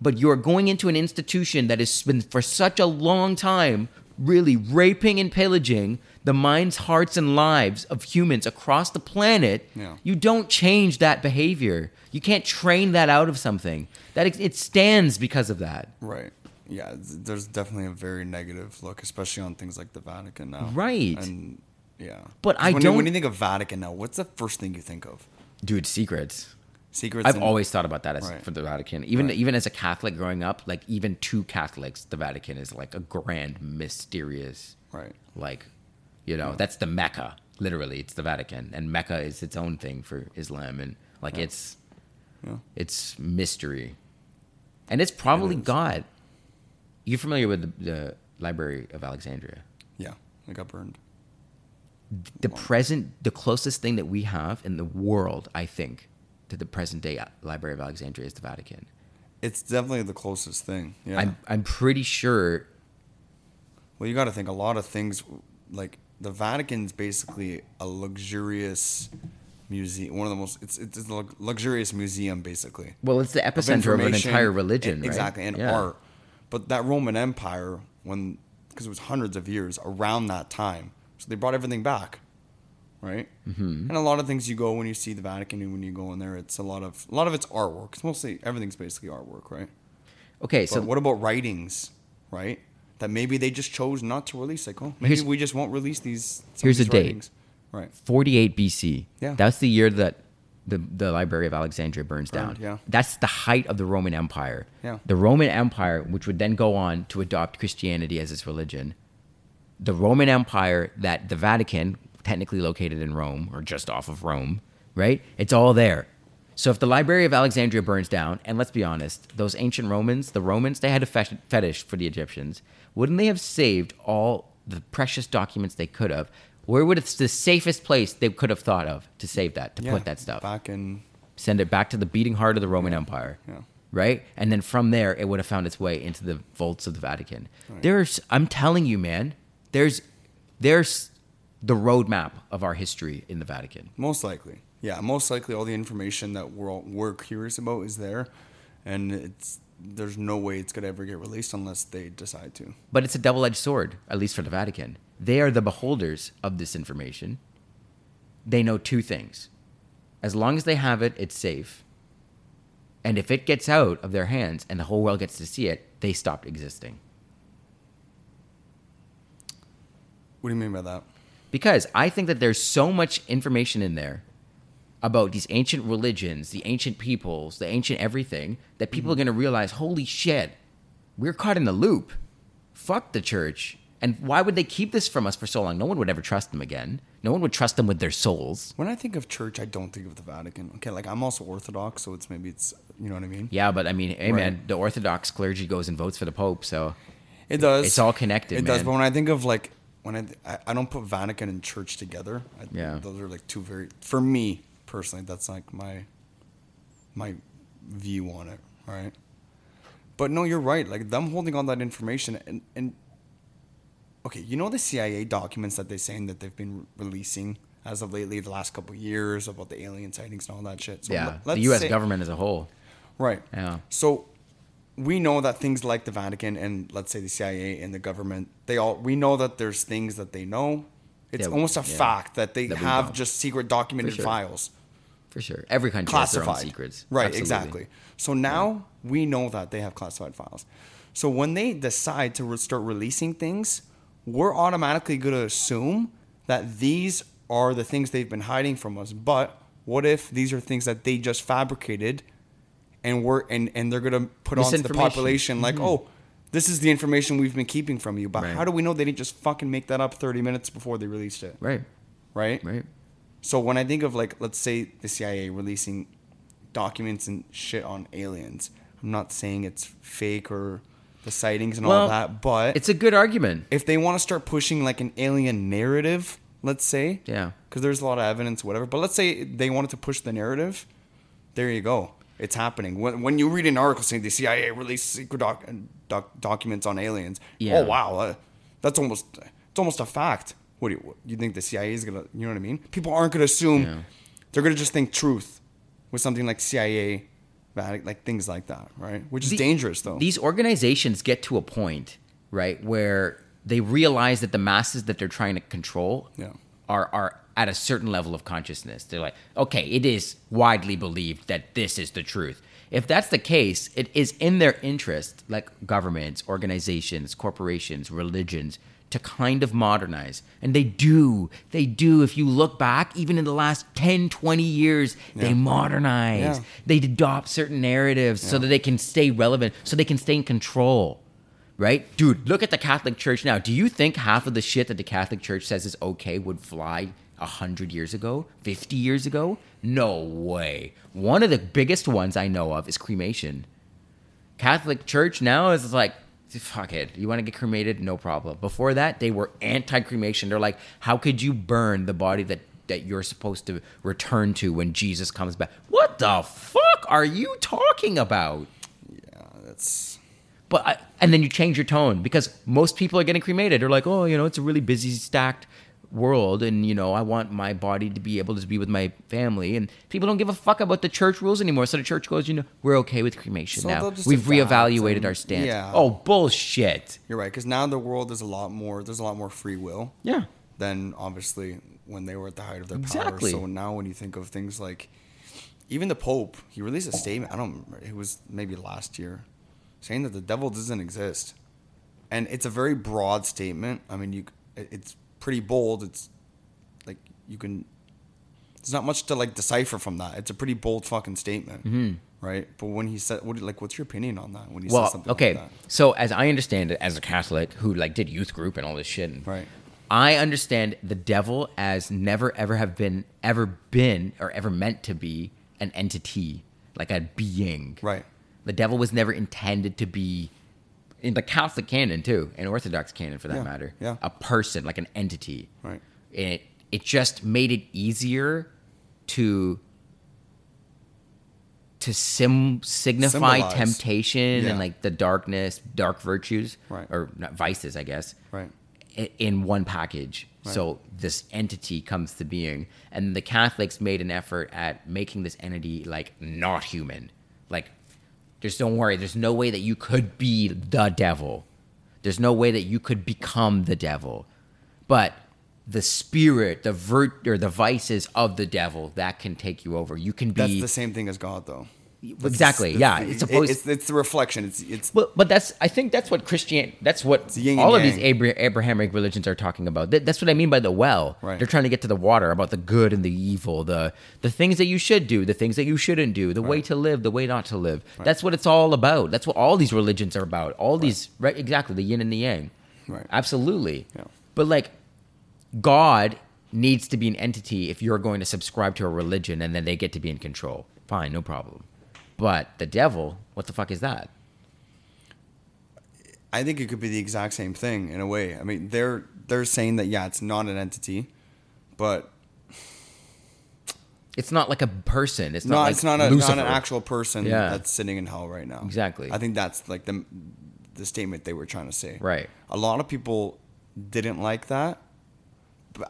but you're going into an institution that has been for such a long time really raping and pillaging the minds, hearts, and lives of humans across the planet. Yeah. You don't change that behavior. You can't train that out of something. That it stands because of that. right. Yeah. There's definitely a very negative look, especially on things like the Vatican now. Right. And yeah. But I when You, when you think of Vatican now, what's the first thing you think of? Dude, secrets. Secrets. I've and- always thought about that as Right. for the Vatican. Even Right. even as a Catholic growing up, like even to Catholics, the Vatican is like a grand, mysterious Right. like you know that's the mecca literally it's the vatican and mecca is its own thing for islam and like Yeah. it's Yeah. it's mystery and it's probably is. god you familiar with the, the library of alexandria Yeah. It got burned. the present the closest thing that we have in the world i think to the present day uh, library of alexandria is the vatican It's definitely the closest thing. Yeah. i'm i'm pretty sure well, you got to think a lot of things like the Vatican's basically a luxurious museum. One of the most. It's it's a luxurious museum basically. well it's the epicenter of, an entire religion e- right? Exactly, and Yeah. art. But that Roman Empire, when because it was hundreds of years around that time, so they brought everything back, right? Mm-hmm. And a lot of things you go when you see the Vatican and when you go in there, it's a lot of a lot of it's artwork. It's mostly everything's basically artwork, right? okay But so what about writings, right? That maybe they just chose not to release. Like, oh, maybe we just won't release these. here's these the date. Right. 48 BC. Yeah. That's the year that the, the Library of Alexandria burns Burned, down. yeah. That's the height of the Roman Empire. Yeah. The Roman Empire, which would then go on to adopt Christianity as its religion, the Roman Empire that the Vatican, technically located in Rome or just off of Rome, right? It's all there. So if the Library of Alexandria burns down, and let's be honest, those ancient Romans, the Romans, they had a fetish for the Egyptians. Wouldn't they have saved all the precious documents they could have? Where would it's the safest place they could have thought of to save that, to Yeah. put that stuff? back in send it back to the beating heart of the Roman Empire. Yeah. Right? And then from there, it would have found its way into the vaults of the Vatican. Right. There's, I'm telling you, man, there's, there's the roadmap of our history in the Vatican. Most likely. Yeah, most likely all the information that we're all, we're curious about is there, and it's there's no way it's gonna ever get released unless they decide to. But it's a double edged sword, at least for the Vatican. They are the beholders of this information. They know two things. As long as they have it, it's safe. And if it gets out of their hands and the whole world gets to see it, they stopped existing. What do you mean by that? Because I think that there's so much information in there about these ancient religions, the ancient peoples, the ancient everything, that people are mm-hmm. going to realize, holy shit, we're caught in the loop. Fuck the church. And why would they keep this from us for so long? No one would ever trust them again. No one would trust them with their souls. When I think of church, I don't think of the Vatican. Okay, like I'm also Orthodox, so it's maybe it's you know what I mean. Yeah, but I mean, hey Right. man, the Orthodox clergy goes and votes for the Pope, so It does. It's all connected, It does. But when I think of like when I I, I don't put Vatican and church together. I, Yeah. Those are like two very for me personally. That's like my my view on it. Right. But no, you're right. Like them holding all that information and and okay, you know the CIA documents that they're saying that they've been releasing as of lately, the last couple of years about the alien sightings and all that shit. So yeah, the U.S. say- government as a whole. Right. Yeah. So we know that things like the Vatican and let's say the CIA and the government, they all we know that there's things that they know. It's Yeah, almost a yeah. fact that they That have just secret documented sure. files. For sure. Every country has their own Classified. secrets. Right, Absolutely. exactly. So now we know that they have classified files. So when they decide to re- start releasing things, we're automatically going to assume that these are the things they've been hiding from us. But what if these are things that they just fabricated and we're and, and they're going to put onto the population like, mm-hmm. "Oh, this is the information we've been keeping from you." But Right. how do we know they didn't just fucking make that up 30 minutes before they released it? Right. Right? Right. So when I think of like, let's say the CIA releasing documents and shit on aliens, I'm not saying it's fake or the sightings and all that, but It's a good argument. if they want to start pushing like an alien narrative, let's say, Yeah. because there's a lot of evidence, whatever. But let's say they wanted to push the narrative, there you go. It's happening. When, when you read an article saying the CIA released secret doc, doc, documents on aliens, Yeah. oh wow, uh, that's almost it's almost a fact. What do you, what, you think the CIA is gonna? You know what I mean? People aren't gonna assume. Yeah. They're gonna just think truth with something like CIA, like things like that, right? Which is The- dangerous though. These organizations get to a point, right, where they realize that the masses that they're trying to control Yeah. Are are at a certain level of consciousness. They're like, okay, it is widely believed that this is the truth. If that's the case, it is in their interest, like governments, organizations, corporations, religions, to kind of modernize. And they do. They do. If you look back, even in the last 10, 20 years, they modernize. Yeah. They adopt certain narratives so that they can stay relevant, so they can stay in control. Right? Dude, look at the Catholic Church now. Do you think half of the shit that the Catholic Church says is okay would fly 100 years ago? 50 years ago? No way. One of the biggest ones I know of is cremation. Catholic Church now is like, fuck it. You want to get cremated? No problem. Before that, they were anti cremation. They're like, how could you burn the body that, that you're supposed to return to when Jesus comes back? What the fuck are you talking about? yeah, that's But I, and then you change your tone because most people are getting cremated. They're like, oh, you know, it's a really busy, stacked world, and you know, I want my body to be able to be with my family. And people don't give a fuck about the church rules anymore. So the church goes, you know, we're okay with cremation So now. We've reevaluated and- our stance. yeah. Oh, bullshit. you're right. Because now the world is a lot more. There's a lot more free will. Yeah. than obviously when they were at the height of their Exactly. power. So now when you think of things like even the Pope, he released a statement, I don't remember, it was maybe last year, saying that the devil doesn't exist. And it's a very broad statement. I mean, you it's pretty bold. It's like you can there's not much to like decipher from that. It's a pretty bold fucking statement. Mm-hmm. Right? But when he said what like what's your opinion on that when he Well, says something okay. like that? So as I understand it, as a Catholic who like did youth group and all this shit, and Right. I understand the devil as never ever have been ever been or ever meant to be an entity like a being. Right. The devil was never intended to be in the Catholic canon too, and Orthodox canon for that Yeah, matter. yeah. A person, like an entity. Right. It it just made it easier to to sim signify Symbolize. temptation Yeah. and like the darkness, dark virtues, Right. or not vices, I guess, Right. in one package. So this entity comes to being, and the Catholics made an effort at making this entity like not human. Just don't worry. There's no way that you could be the devil. There's no way that you could become the devil. But the spirit, the vert or the vices of the devil that can take you over. You can be That's the same thing as God, though. Exactly. that's Yeah, it's it- supposed. It's, it's the reflection. It's it's But but that's I think that's what Christian that's what all of these. Abra- Abrahamic religions are talking about. That, that's what I mean by the well. Right. They're trying to get to the water about the good and the evil, the the things that you should do, the things that you shouldn't do, the way to live, the way not to live. That's what it's all about. That's what all these religions are about. All these right exactly the yin and the yang. Right. Absolutely. Yeah. But like God needs to be an entity if you're going to subscribe to a religion and then they get to be in control. Fine, no problem. But the devil, what the fuck is that? I think it could be the exact same thing in a way. I mean, they're they're saying that yeah, it's not an entity, but It's not like a person. It's no, not like it's not a not an actual person Yeah. that's sitting in hell right now. Exactly. I think that's like the the statement they were trying to say. Right. A lot of people didn't like that,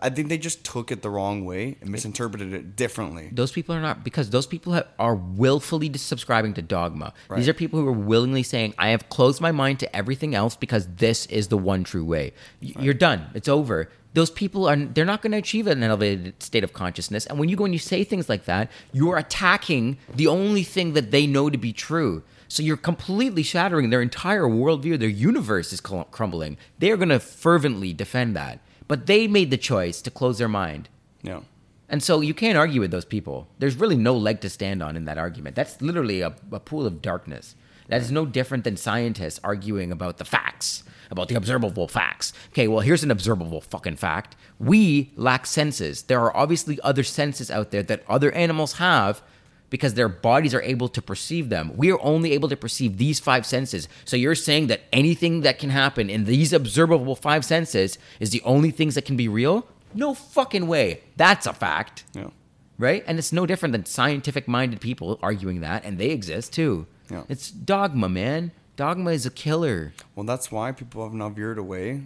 I think they just took it the wrong way and misinterpreted it differently. Those people are not because those people have, are willfully subscribing to dogma. Right. These are people who are willingly saying, "I have closed my mind to everything else because this is the one true way." Y- You're done. It's over. Those people are they're not going to achieve an elevated state of consciousness. And when you go and you say things like that, you're attacking the only thing that they know to be true. So you're completely shattering their entire worldview. Their universe is crumbling. They are going to fervently defend that. But they made the choice to close their mind. Yeah. And so you can't argue with those people. There's really no leg to stand on in that argument. That's literally a, a pool of darkness. That is no different than scientists arguing about the facts, about the observable facts. Okay, well, here's an observable fucking fact. We lack senses. There are obviously other senses out there that other animals have because their bodies are able to perceive them. We are only able to perceive these five senses. So you're saying that anything that can happen in these observable five senses is the only things that can be real? No fucking way. That's a fact. Yeah. Right? And it's no different than scientific minded people arguing that, and they exist too. Yeah. It's dogma, man. Dogma is a killer. Well, that's why people have now veered away.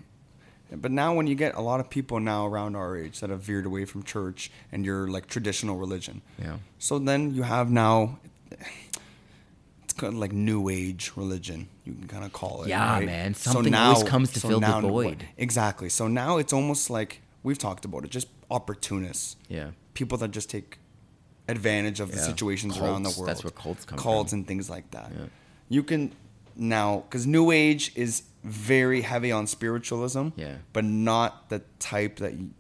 But now, when you get a lot of people now around our age that have veered away from church and your like traditional religion, Yeah. so then you have now it's kind of like new age religion. You can kind of call it. Yeah, right? man. Something always comes to fill the void. Exactly. So now it's almost like we've talked about it, just opportunists. Yeah. People that just take advantage of the Yeah. situations around the world. that's where cults come Cults from. and things like that. Yeah. You can now because New Age is very heavy on spiritualism. Yeah. But not the type that, you,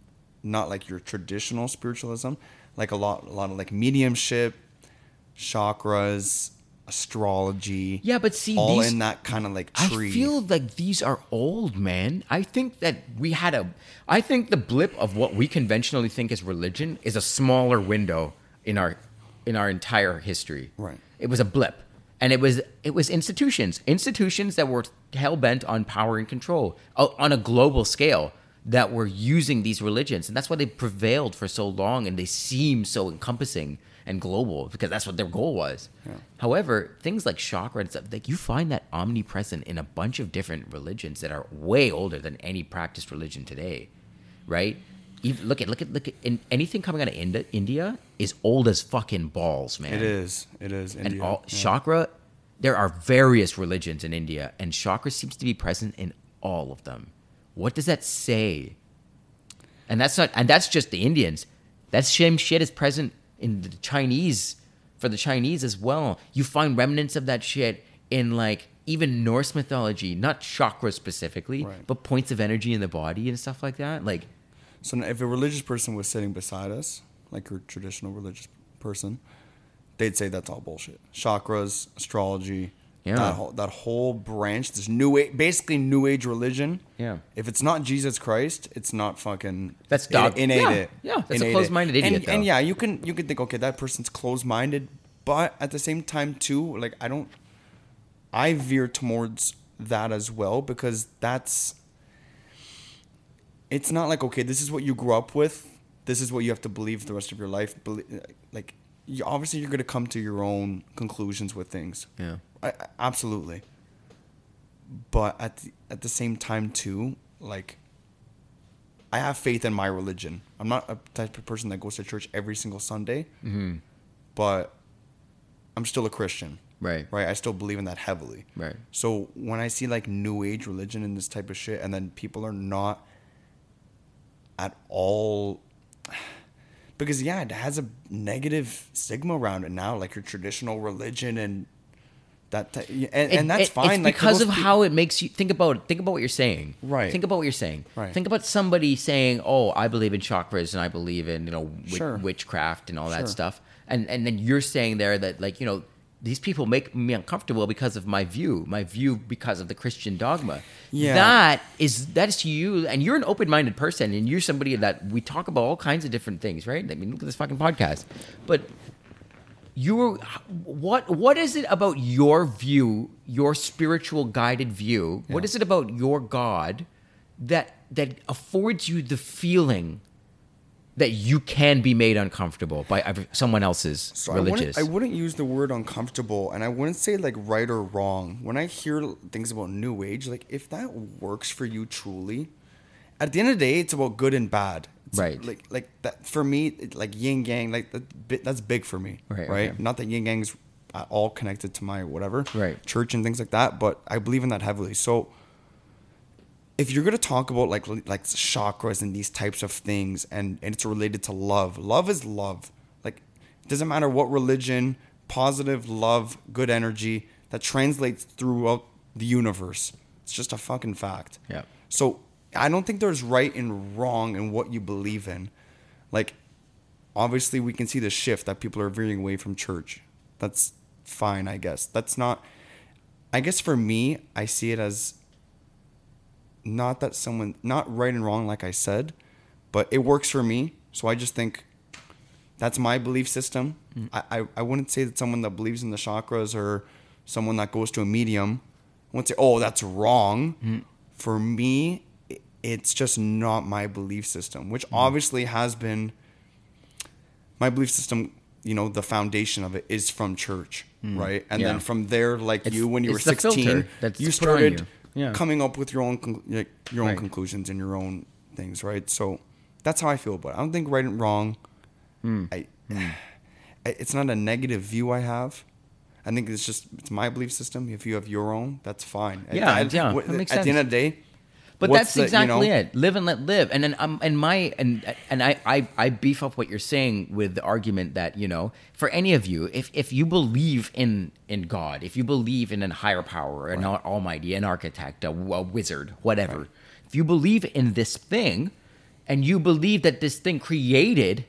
not like your traditional spiritualism, like a lot, a lot of like mediumship, chakras, astrology. Yeah, but see, all these- in that kind of like I feel like these are old, man. I think that we had a. I think the blip of what we conventionally think is religion is a smaller window in our in our entire history. Right. It was a blip, and it was it was institutions, institutions that were hell bent on power and control uh, on a global scale that were using these religions, and that's why they prevailed for so long, and they seem so encompassing and global because that's what their goal was. However, things like chakra and stuff, like you find that omnipresent in a bunch of different religions that are way older than any practiced religion today, right? Even, look at look at look at in, anything coming out of India, India is old as fucking balls, man it is. It is. and all yeah. chakra there are various religions in india and chakra seems to be present in all of them what does that say and that's not and that's just the indians that same shit is present in the chinese for the chinese as well you find remnants of that shit in like even norse mythology not chakra specifically Right. but points of energy in the body and stuff like that like So if a religious person was sitting beside us, like your traditional religious person, they'd say that's all bullshit. Chakras, astrology, Yeah. that whole, that whole branch, this new age, basically new age religion. Yeah. If it's not Jesus Christ, it's not fucking. That's in- innate. yeah, it. yeah, that's a it. closed-minded idiot, And, and yeah, you can you can think okay that person's closed minded, but at the same time too, like I don't. I veer towards that as well because that's it's not like okay this is what you grew up with this is what you have to believe the rest of your life like you, obviously you're gonna come to your own conclusions with things. Yeah. I, I- absolutely. But at the, at the same time too, like I have faith in my religion. I'm not a type of person that goes to church every single Sunday, Mm-hmm. but I'm still a Christian. Right. Right. I still believe in that heavily. Right. So when I see like new age religion and this type of shit, and then people are not at all, because yeah, it has a negative stigma around it now, like your traditional religion and that, ty- and, and that's fine. It's like because of how it makes you think about think about what you're saying. Right. Think about what you're saying. Right. Think about somebody saying, "Oh, I believe in chakras and I believe in you know Sure. witchcraft and all that stuff," and and then you're saying there that like you know these people make me uncomfortable because of my view, my view because of the Christian dogma. Yeah. That is that is to you, and you're an open-minded person, and you're somebody that we talk about all kinds of different things, right? I mean, look at this fucking podcast, but your what what is it about your view your spiritual guided view what Yeah. is it about your god that that affords you the feeling that you can be made uncomfortable by someone else's So I religious wouldn't, I wouldn't use the word uncomfortable, and I wouldn't say like right or wrong. When I hear things about new age, like if that works for you truly, at the end of the day, it's about good and bad. It's Right. Like like that for me, it- like yin yang, like that, that's big for me. Right, Right. okay. Not that yin yang's at all connected to my whatever. Right. Church and things like that, but I believe in that heavily. So if you're gonna talk about like like chakras and these types of things and, and it's related to love love is love. Like it doesn't matter what religion positive love good energy that translates throughout the universe. It's just a fucking fact. Yeah. so i don't think there's right and wrong in what you believe in. Like obviously we can see the shift that people are veering away from church. That's fine i guess. That's not i guess for me i see it as not that someone not right and wrong like i said but it works for me. So i just think that's my belief system. Mm. I, I, I wouldn't say that someone that believes in the chakras or someone that goes to a medium I wouldn't say oh that's wrong. Mm. For me it's just not my belief system which mm. obviously has been my belief system you know the foundation of it is from church right? And Yeah. then from there like It's- you when you were 16 that's you started you. Yeah. coming up with your own con- like, your own Right. conclusions and your own things right? So that's how i feel about it. I don't think right and wrong Hmm. I, I- it's not a negative view i have. I think it's just it's my belief system. If you have your own that's fine. Yeah, at, yeah, that makes at the end of the day But that's the- you exactly know- it. Live and let live. And then um, and my and and I, I I beef up what you're saying with the argument that you know for any of you, if if you believe in in God, if you believe in a higher power, an al- almighty, an architect, a, a wizard, whatever, if you believe in this thing, and you believe that this thing created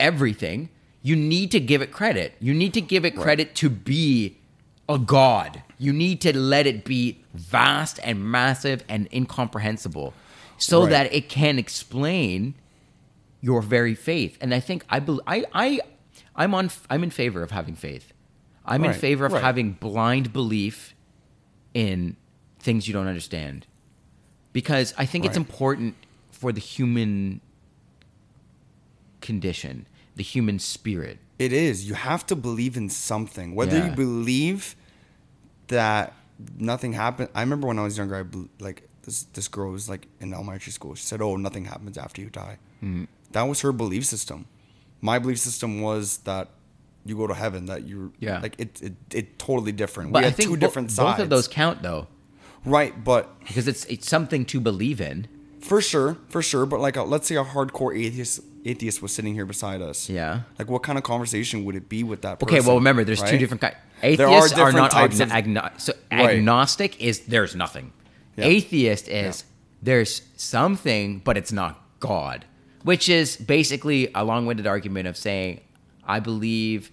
everything, you need to give it credit. You need to give it credit to be a god. You need to let it be vast and massive and incomprehensible so Right. that it can explain your very faith. And I think I bel I I I'm on I'm in favor of having faith. I'm in favor of right. having blind belief in things you don't understand. Because I think it's important for the human condition, the human spirit. It is. You have to believe in something. Whether Yeah. you believe that nothing happened. I remember when I was younger, I like this this girl was like in elementary school. She said, "Oh, nothing happens after you die." Mm-hmm. That was her belief system. My belief system was that you go to heaven. That you Yeah. like it. It, it totally different. But we I had think two bo- different sides. both of those count though, right? But because it's it's something to believe in. for sure, for sure. But like, a, let's say a hardcore atheist atheist was sitting here beside us. Yeah. Like, what kind of conversation would it be with that? person? Okay, well remember there's two different kinds. There are Atheists are, not types agno- agno- so Right. agnostic is there's nothing. Yeah. Atheist is there's something but it's not God, which is basically a long-winded argument of saying I believe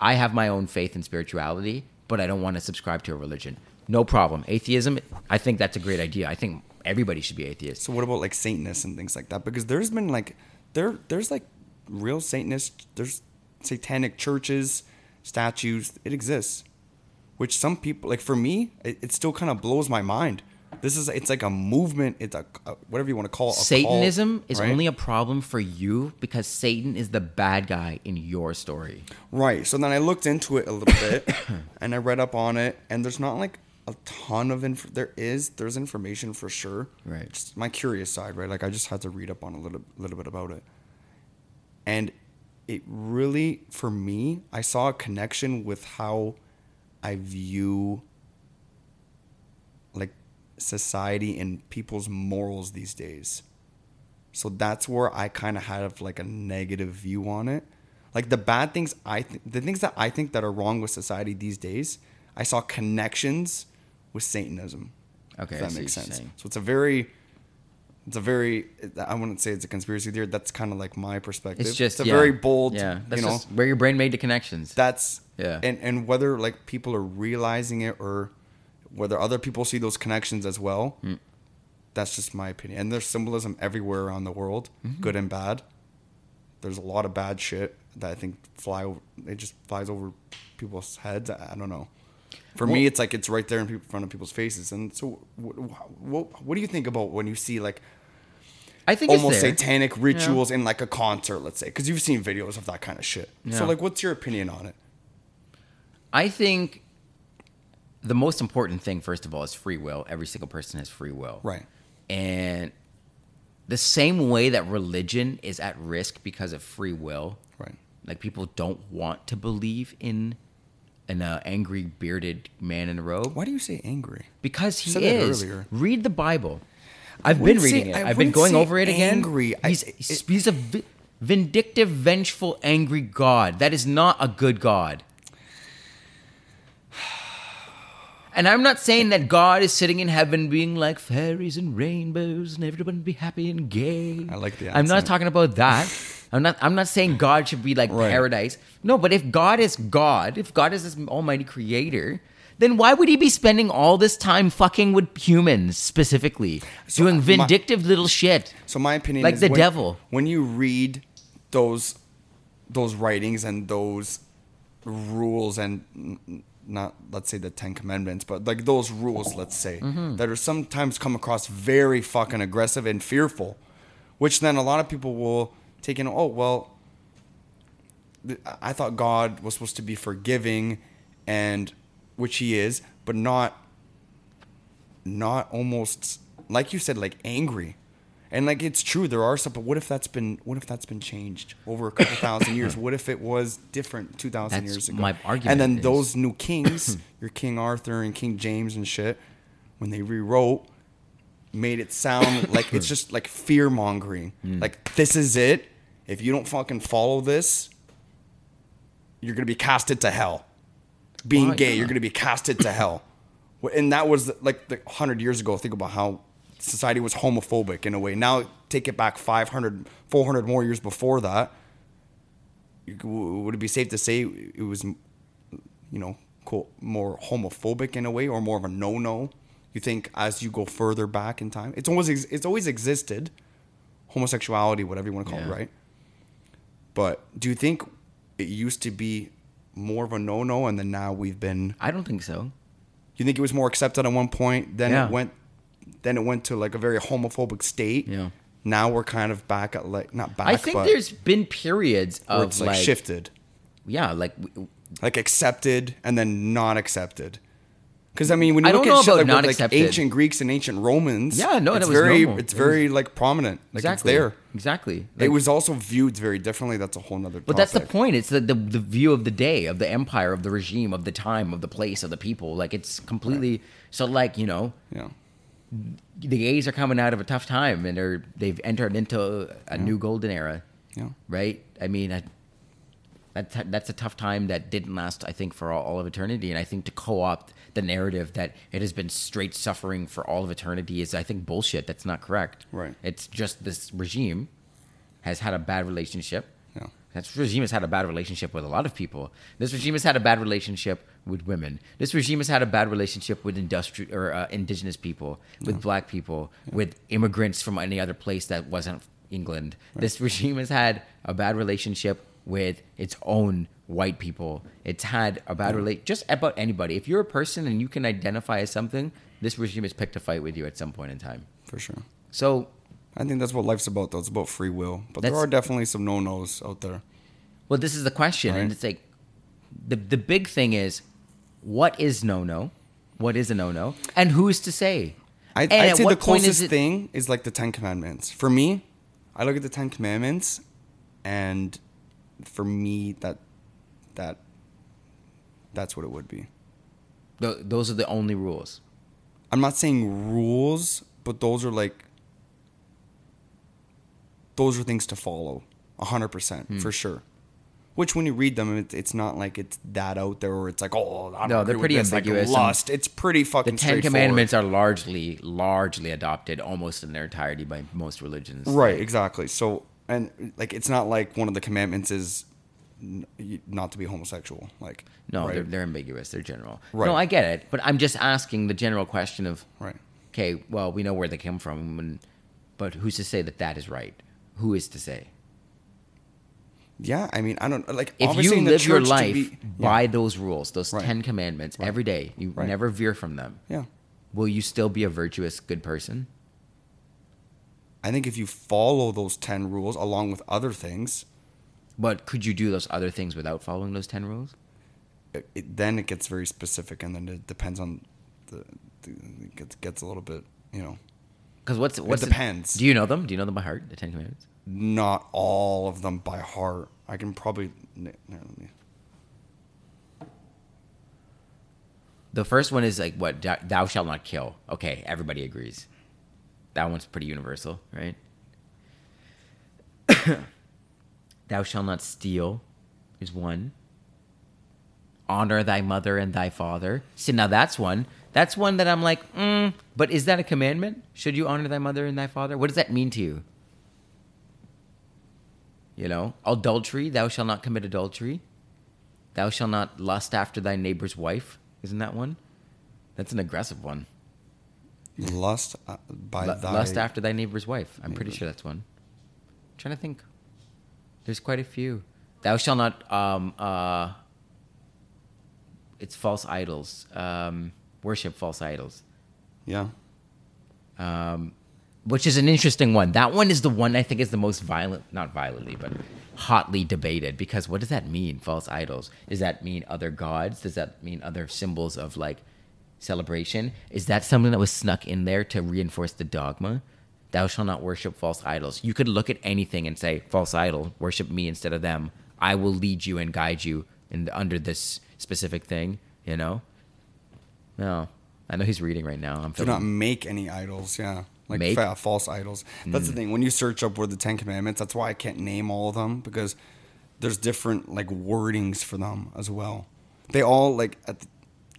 I have my own faith and spirituality, but I don't want to subscribe to a religion. No problem. Atheism, I think that's a great idea. I think everybody should be atheist. So what about like Satanists and things like that? Because there's been like there there's like real Satanists. There's satanic churches, statues. It exists, which some people like. For me, it, it still kind of blows my mind. This is it's like a movement. It's a, a whatever you want to call it. a cult, Satanism is right? only a problem for you because Satan is the bad guy in your story. Right. So then I looked into it a little bit and I read up on it and there's not like a ton of info there is there's information for sure. Right. Just my curious side, right? Like I just had to read up on a little little bit about it. And it really for me, I saw a connection with how I view like society and people's morals these days. So that's where I kind of have like a negative view on it. Like the bad things I th- the things that I think that are wrong with society these days, I saw connections with Satanism. Okay, if that makes sense. So it's a very it's a very I wouldn't say it's a conspiracy theory. That's kind of like my perspective. It's just it's a yeah. very bold, Yeah, that's you know. just where your brain made the connections. that's Yeah. and and whether like people are realizing it or whether other people see those connections as well. Mm. That's just my opinion. And there's symbolism everywhere around the world, Mm-hmm. good and bad. There's a lot of bad shit that I think fly. Over, it just flies over people's heads. I, I don't know. For me, it's like it's right there in, front of people's faces. And so, what, what, what do you think about when you see like I think almost satanic rituals in like a concert, let's say? Because you've seen videos of that kind of shit. So, like, what's your opinion on it? I think the most important thing, first of all, is free will. Every single person has free will. Right. And the same way that religion is at risk because of free will, Right. like people don't want to believe in an uh, angry bearded man in a robe Why do you say angry? because he said is. earlier. Read the Bible. I've been wouldn't say- reading it. I I've been going over it again. angry. I- He's, it- he's a vi- vindictive, vengeful, angry God. That is not a good God. And I'm not saying that God is sitting in heaven being like fairies and rainbows and everyone be happy and gay. I like the I'm not talking about that. I'm not I'm not saying God should be like Right. paradise. No, but if God is God, if God is this almighty creator, then why would he be spending all this time fucking with humans specifically? So, doing uh, my- vindictive little shit. So my opinion Like is the when, devil. When you read those those writings and those rules and not let's say the Ten Commandments, but like those rules, let's say, Mm-hmm. that are sometimes come across very fucking aggressive and fearful, which then a lot of people will take in. Oh well, I thought God was supposed to be forgiving, and which He is, but not not almost like you said like angry and like it's true there are some but what if that's been what if that's been changed over a couple thousand years? What if it was different 2000 years ago? my argument and then is- those new kings your king arthur and king james and shit when they rewrote made it sound like it's just like fear mongering Hmm. like this is it. If you don't fucking follow this you're gonna be casted to hell. Being Well, gay yeah. you're gonna be casted to hell. And that was like the 100 years ago think about how society was homophobic in a way now take it back 500 400 more years before that you c- w- would it be safe to say it was you know quote, more homophobic in a way or more of a no-no you think as you go further back in time it's always, it's always existed homosexuality whatever you want to call Yeah. it right but do you think it used to be more of a no-no and then now we've been I don't think so. you think it was more accepted at one point then Yeah. it went then it went to like a very homophobic state Yeah. now we're kind of back at like not back I think there's been periods where of it's like, like shifted yeah, like like accepted and then not accepted. Because I mean, when you I look at shit like, with, like ancient Greeks and ancient Romans, Yeah, no, it's very, normal. it's very like prominent, like exactly it's there. Exactly. it was also viewed very differently. That's a whole nother. But that's the point. It's the, the the view of the day, of the empire, of the regime, of the time, of the place, of the people. Like it's completely so. Like you know, Yeah, the gays are coming out of a tough time, and they're they've entered into a new golden era, yeah, right? I mean, I, that's that's a tough time that didn't last. I think for all, all of eternity, and I think to co-opt the narrative that it has been straight suffering for all of eternity is, I think, bullshit. That's not correct. Right. It's just this regime has had a bad relationship. Yeah, This regime has had a bad relationship with a lot of people. This regime has had a bad relationship with women. This regime has had a bad relationship with industri- or uh, indigenous people, with black people, with immigrants from any other place that wasn't England. This regime has had a bad relationship with its own white people. It's had a bad relate just about anybody. If you're a person and you can identify as something, this regime has picked a fight with you at some point in time. For sure. So I think that's what life's about, though. It's about free will. But there are definitely some no nos out there. Well, this is the question, and it's like the the big thing is, what is no no? What is a no no? And who is to say? I, And I'd say the point is closest it- thing is like the Ten Commandments. For me, I look at the Ten Commandments, and for me, that that that's what it would be. Th- those are the only rules. I'm not saying rules, but those are like those are things to follow, hundred percent Hmm. for sure. Which, when you read them, it, it's not like it's that out there, or it's like, oh, I don't No, they're pretty like ambiguous and lust. It's pretty fucking The Ten. Commandments are largely largely adopted almost in their entirety by most religions. Right, exactly. So, and like, it's not like one of the commandments is not to be homosexual. Like, No, right? they're, they're ambiguous. They're general. Right. No, I get it, but I'm just asking the general question of right. okay, well, we know where they come from, and, but who's to say that that is right? Who is to say? Yeah, I mean, I don't like. If you live your life be- by those rules, those Right. Ten Commandments, Right. every day, you Right. never veer from them. yeah, Will you still be a virtuous, good person? I think if you follow those ten rules along with other things, But could you do those other things without following those ten rules? it, it, then it gets very specific, and then it depends on the. the it gets, gets a little bit, you know, Because what's what's the- depends. do you know them? Do you know them by heart? The Ten Commandments. Not all of them by heart. I can probably. The first one is like what thou- thou shalt not kill. Okay, everybody agrees. That one's pretty universal, right? thou shalt not steal is one. Honor thy mother and thy father. See, now that's one. That's one that I'm like, mm, but is that a commandment? Should you honor thy mother and thy father? What does that mean to you? You know, adultery, thou shalt not commit adultery. Thou shalt not lust after thy neighbor's wife. Isn't that one? That's an aggressive one. Lust uh, by Lu- thy lust after thy neighbor's wife. I'm pretty sure that's one. I'm trying to think. There's quite a few. Thou shalt not. Um, uh, it's false idols. Um, worship false idols. Yeah. um, which is an interesting one. That one is the one I think is the most violent, not violently, but hotly debated. Because what does that mean? False idols? Does that mean other gods? Does that mean other symbols of like celebration? Is that something that was snuck in there to reinforce the dogma? Thou shalt not worship false idols. You could look at anything and say, "False idol, worship me instead of them. I will lead you and guide you in the, under this specific thing." You know? No, I know he's reading right now. I'm Do feeling not make any idols. Yeah. Like Make? fa- false idols. That's the thing. When you search up where the Ten Commandments, that's why I can't name all of them because there's different like wordings for them as well. They all like at the,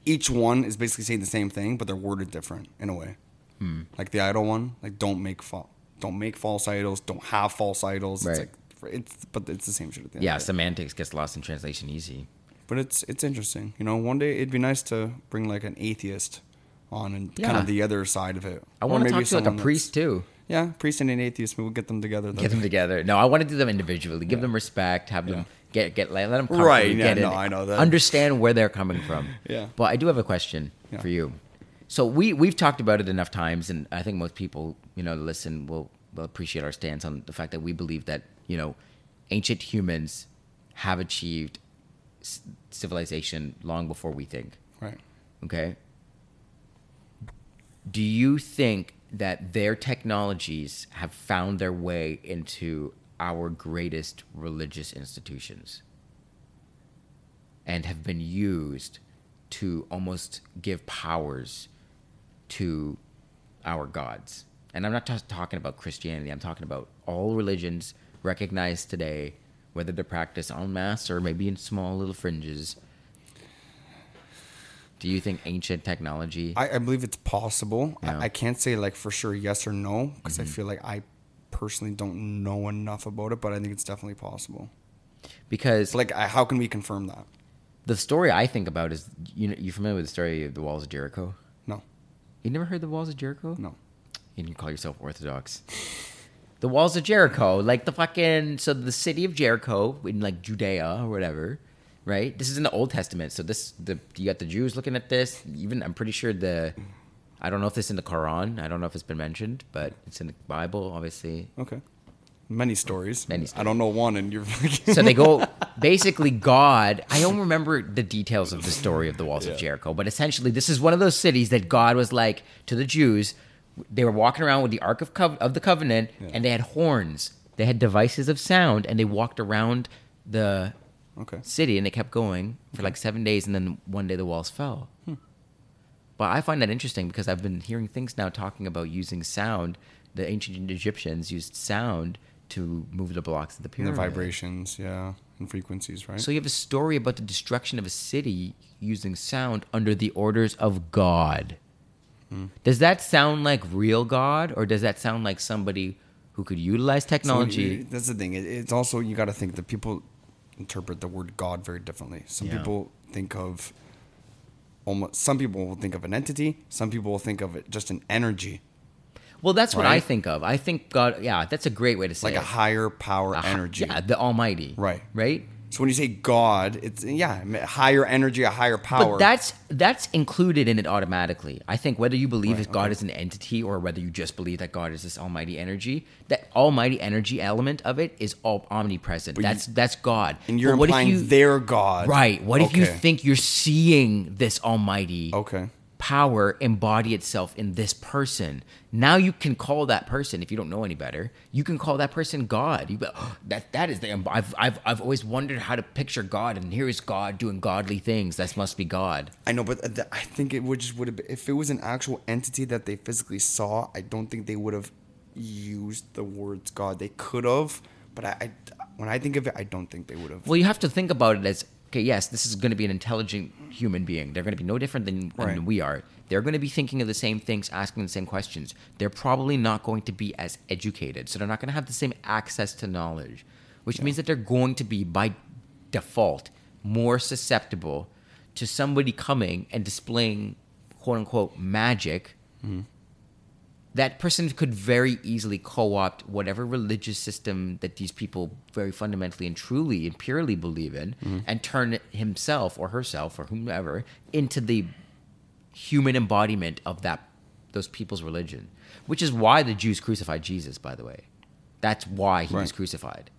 each one is basically saying the same thing, but they're worded different in a way. Hmm. Like the idol one, like don't make fa- don't make false idols, don't have false idols. Right. It's like it's but it's the same shit at the end. Yeah, semantics gets lost in translation easy. But it's it's interesting. You know, one day it'd be nice to bring like an atheist on and kind of the other side of it. I want to maybe talk to like a priest too. Yeah, priest and an atheist. We'll get them together. Get them together. No, I want to do them individually. Give them respect. Have them get get let them Right, yeah, get in, no, I know that. Understand where they're coming from. Yeah. But I do have a question Yeah. for you. So we we've talked about it enough times, and I think most people you know listen will will appreciate our stance on the fact that we believe that you know ancient humans have achieved civilization long before we think. Right. Okay. Do you think that their technologies have found their way into our greatest religious institutions and have been used to almost give powers to our gods? And I'm not just talking about Christianity, I'm talking about all religions recognized today, whether they're practiced en masse or maybe in small little fringes. Do you think ancient technology? I, I believe it's possible. Yeah. I, I can't say like for sure yes or no because I mm-hmm. feel like I personally don't know enough about it, but I think it's definitely possible. because like, I, how can we confirm that? the story I think about is you know you familiar with the story of the walls of Jericho? No, You never heard the walls of Jericho? no. And you call yourself Orthodox. The walls of Jericho, like the fucking so the city of Jericho in like Judea or whatever, right? This is in the Old Testament, so this the you got the Jews looking at this. Even I'm pretty sure the I don't know if this is in the Quran. I don't know if it's been mentioned, but it's in the Bible, obviously. Okay. Many stories. Many I don't know one, and you're. So they go basically God. I don't remember the details of the story of the walls of Jericho, but essentially this is one of those cities that God was like to the Jews. They were walking around with the Ark of, Cov- of the Covenant, and they had horns. They had devices of sound, and they walked around the okay. city, and it kept going for like seven days, and then one day the walls fell. But I find that interesting because I've been hearing things now talking about using sound. The ancient Egyptians used sound to move the blocks of the And the vibrations, yeah, and frequencies, right? So you have a story about the destruction of a city using sound under the orders of God. Hmm. Does that sound like real God, or does that sound like somebody who could utilize technology? you- that's the thing. It, it's also you got to think that people interpret the word God very differently. Some Yeah. people think of almost. Some people will think of an entity. Some people will think of it just an energy, well, that's what I think of. I think God. Yeah, that's a great way to say it. like it. a higher power A energy. Yeah, the Almighty. Right. Right. So when you say God, it's yeah, higher energy, a higher power. But that's that's included in it automatically. I think whether you believe Right, that God okay. is an entity or whether you just believe that God is this almighty energy, that almighty energy element of it is all omnipresent. But you- that's that's God. and you're But what if implying you- their God. Right. What if you think you're seeing this almighty Okay. Power embody itself in this person? Now you can call that person, if you don't know any better, you can call that person God. You go, "Oh, that that is the. I've I've I've always wondered how to picture God, and here is God doing godly things. That must be God. I know, but th- I think it would just would have been, if it was an actual entity that they physically saw. I don't think they would have used the words God. They could have, but I, I when I think of it, I don't think they would have. Well, you have to think about it as okay. Yes, this is going to be an intelligent human being. They're going to be no different than, than we are. They're going to be thinking of the same things, asking the same questions. They're probably not going to be as educated, so they're not going to have the same access to knowledge, which means that they're going to be by default more susceptible to somebody coming and displaying quote unquote magic mm-hmm. That person could very easily co-opt whatever religious system that these people very fundamentally and truly and purely believe in mm-hmm. and turn himself or herself or whomever into the human embodiment of that those people's religion which is why the Jews crucified Jesus by the way. That's why he was Right. crucified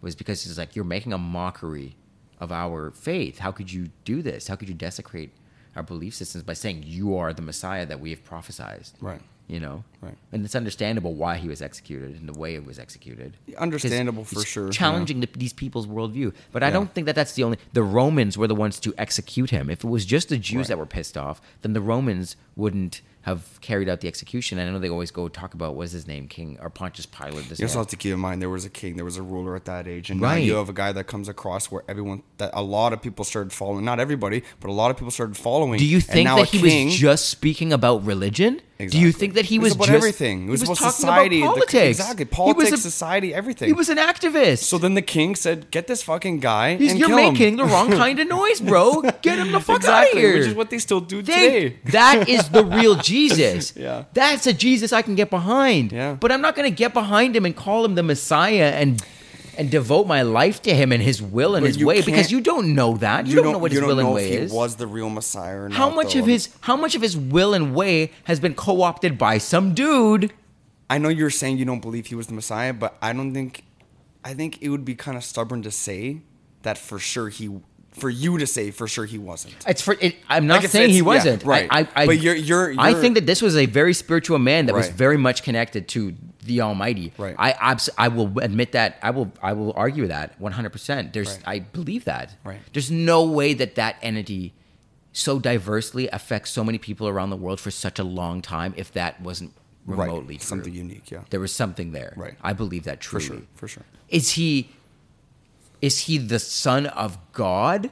was because it's like you're making a mockery of our faith. How could you do this? How could you desecrate our belief systems by saying you are the messiah that we have prophesied? Right. you know Right. and it's understandable why he was executed and the way it was executed Understandable for sure, yeah. challenging the, these people's worldview but i Yeah. don't think that that's the only the romans were the ones to execute him if it was just the jews Right. that were pissed off then the romans wouldn't have carried out the execution i know they always go talk about what's his name king or pontius pilate this You also have to keep in mind there was a king, there was a ruler at that age, and Right. now you have a guy that comes across where everyone, that a lot of people started following. Not everybody, but a lot of people started following. do you and think now that he king- was just speaking about religion do you think that he was, about just everything? It was, he about society, about the- politics exactly, He was politics, a- society, everything. he was an activist so then the king said, "Get this fucking guy He's, and you're kill him." making the wrong kind of noise, bro. Get him the fuck exactly, out of here. which is what they still do Think today. that is the real Jesus. Yeah. That's a Jesus I can get behind. Yeah. But I'm not going to get behind him and call him the Messiah and and devote my life to him and his will and But his way because you don't know that. You, don't, know what you his don't will and way is. was the real Messiah or not. how much though. of his how much of his will and way has been co-opted by some dude? I know you're saying you don't believe he was the Messiah, but I don't think. I think it would be kind of stubborn to say that for sure he, for you to say for sure he wasn't. It's for. It, I'm not Like saying he it's- yeah, wasn't. right. I, I, I, But you're- you're- you're- think that this was a very spiritual man that was very much connected to the Almighty. Right. I abs- I will admit that. I will. I will argue that 100. percent There's. Right. I believe that. Right. There's no way that that entity so diversely affects so many people around the world for such a long time if that wasn't remotely right. true. Something unique, yeah. There was something there. Right. I believe that For sure, for sure. Is he is he the son of God?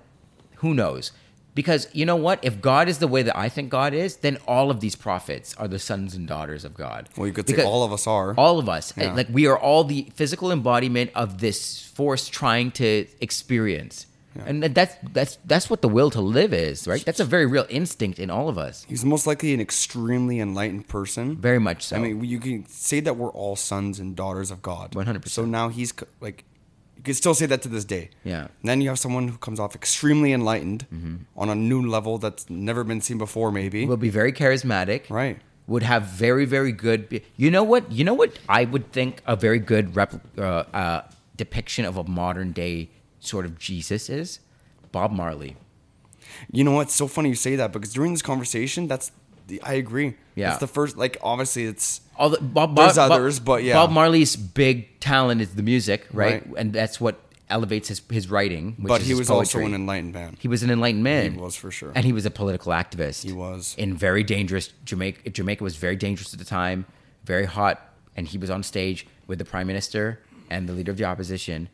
Who knows? Because you know what? If God is the way that I think God is, then all of these prophets are the sons and daughters of God. Well, you could Because say all of us are. all of us. Yeah. Like we are all the physical embodiment of this force trying to experience. Yeah. And that's that's that's what the will to live is, right? That's a very real instinct in all of us. He's most likely an extremely enlightened person. Very much so. I mean, you can say that we're all sons and daughters of God. 100%. So now he's like, You can still say that to this day. Yeah. And then you have someone who comes off extremely enlightened Mm-hmm. on a new level that's never been seen before, maybe. Will be very charismatic. right. Would have very very good. You know what? You know what? I would think a very good rep, uh, uh, depiction of a modern day sort of Jesus is Bob Marley. You know what's so funny you say that because during this conversation, that's I agree. Yeah. It's the first. Like obviously, it's All the, Bob, There's Bob- others, but yeah. Bob Marley's big talent is the music, right? Right. And that's what elevates his his writing. Which but he was also an enlightened man. He was an enlightened man. He was for sure. and he was a political activist. He was. in very dangerous Jamaica. Jamaica was very dangerous at the time, very hot, and he was on stage with the prime minister and the leader of the opposition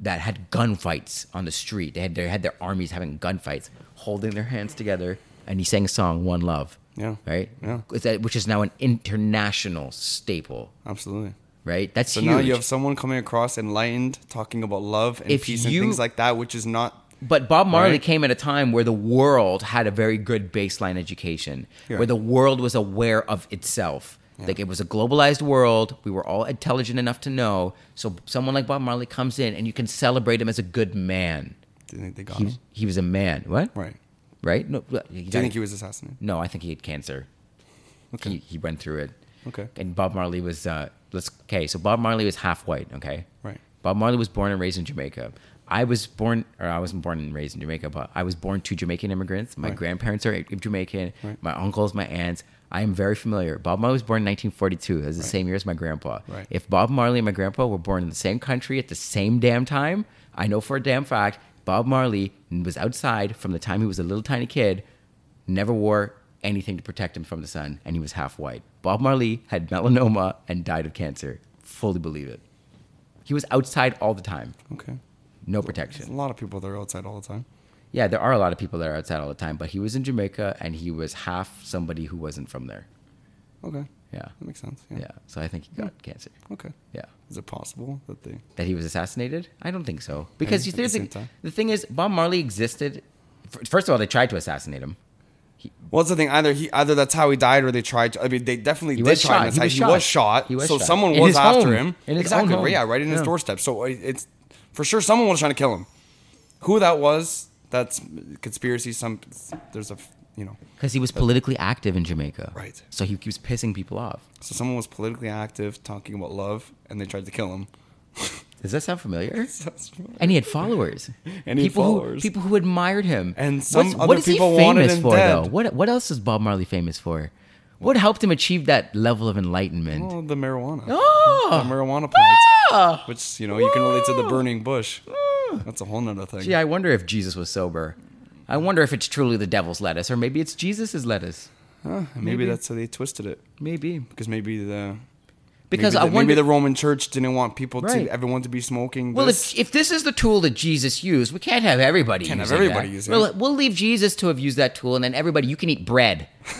that had gunfights on the street. They had they had their armies having gunfights, holding their hands together, and he sang a song, "One Love." Yeah. Right. Yeah. That- Which is now an international staple. Absolutely. Right. That's So huge. now you have someone coming across enlightened, talking about love and If peace you- and things like that, which is not. But Bob Marley Right. came at a time where the world had a very good baseline education, Yeah. where the world was aware of itself. Like it was a globalized world. We were all intelligent enough to know. So someone like Bob Marley comes in and you can celebrate him as a good man. Think they got He, him? he was a man. What? Right. Right? No, he Do you think he was assassinated? no, I think he had cancer. Okay. He, he went through it. Okay. And Bob Marley was uh let's okay, so Bob Marley was half white, okay? Right. Bob Marley was born and raised in Jamaica. I was born or I wasn't born and raised in Jamaica, but I was born to Jamaican immigrants. My Right. grandparents are Jamaican, Right. my uncles, my aunts. I am very familiar. Bob Marley was born in 1942. It was the Right. same year as my grandpa. Right. If Bob Marley and my grandpa were born in the same country at the same damn time, I know for a damn fact Bob Marley was outside from the time he was a little tiny kid, never wore anything to protect him from the sun, and he was half white. Bob Marley had melanoma and died of cancer. Fully believe it. He was outside all the time, Okay. no There's a lot of people that are outside all the time. Yeah, there are a lot of people that are outside all the time, but he was in Jamaica and he was half somebody who wasn't from there. Okay. Yeah. That makes sense. Yeah. Yeah. So I think he hmm. got cancer. Okay. Yeah. Is it possible that they? That he was assassinated? I don't think so. Because at you the time? the thing is, Bob Marley existed. First of all, they tried to assassinate him. Well, that's the thing. Either he, either that's how he died, or they tried. to... I mean, they definitely He did try He was He shot. was shot. He was so shot. someone In was after home. him. Exactly. Yeah, right in his doorstep. So uh, it's for sure someone was trying to kill him. Who that was? That's conspiracy. Some there's a you know. Because he was politically active in Jamaica. Right. So he keeps pissing people off. So someone was politically active, talking about love, and they tried to kill him. Does that sound familiar? And he had followers. And he had people followers. Who, people who admired him. And some What's- other what is people he famous for, dead. though? What What else is Bob Marley famous for? What helped him achieve that level of enlightenment? Oh, the marijuana. Oh! The marijuana plants. Ah! Which you know you can relate to the burning bush. That's a whole nother thing. Gee, I wonder if Jesus was sober. I wonder if it's truly the devil's lettuce, or maybe it's Jesus' lettuce. Huh, maybe, Maybe. that's how they twisted it. Maybe Because maybe the because maybe I the, wonder. maybe the Roman Church didn't want people Right. to everyone to be smoking. well, this. if, if this is the tool that Jesus used, we can't have everybody. Can't have everybody that. using We'll, it. we'll leave Jesus to have used that tool, and then everybody, you can eat bread.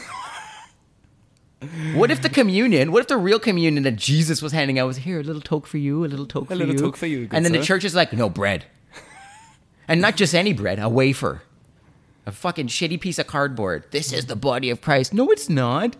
what if the communion? What if the real communion that Jesus was handing out was here, a little toke for you, a little toke for little you, toke for you, and then the church is like, no bread, and not just any bread, a wafer, a fucking shitty piece of cardboard. This is the body of Christ. No, it's not.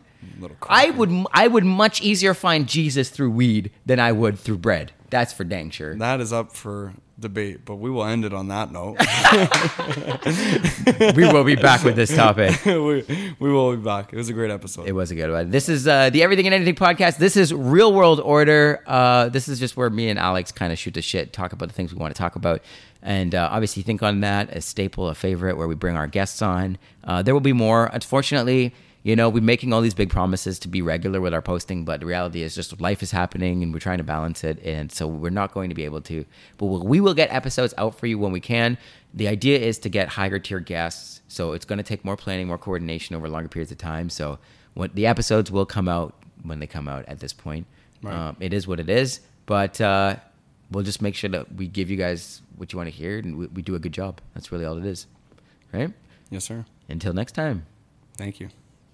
I would I would much easier find Jesus through weed than I would through bread. That's for dang sure. that is up for debate, but we will end it on that note. we will be back with this topic. we, we will be back. It was a great episode. It was a good one. This is uh, the Everything and Anything podcast. This is Real World Order. Uh, this is just where me and Alex kind of shoot the shit, talk about the things we want to talk about. And uh, obviously, think on that, a staple, a favorite, where we bring our guests on. Uh, there will be more. Unfortunately, you know, we're making all these big promises to be regular with our posting, but the reality is just life is happening and we're trying to balance it. And so we're not going to be able to, but we'll, we will get episodes out for you when we can. The idea is to get higher tier guests. So it's going to take more planning, more coordination over longer periods of time. So what the episodes will come out when they come out at this point. Right. Um, it is what it is, but uh, we'll just make sure that we give you guys what you want to hear and we, we do a good job. That's really all it is. Right? yes, sir. Until next time. Thank you.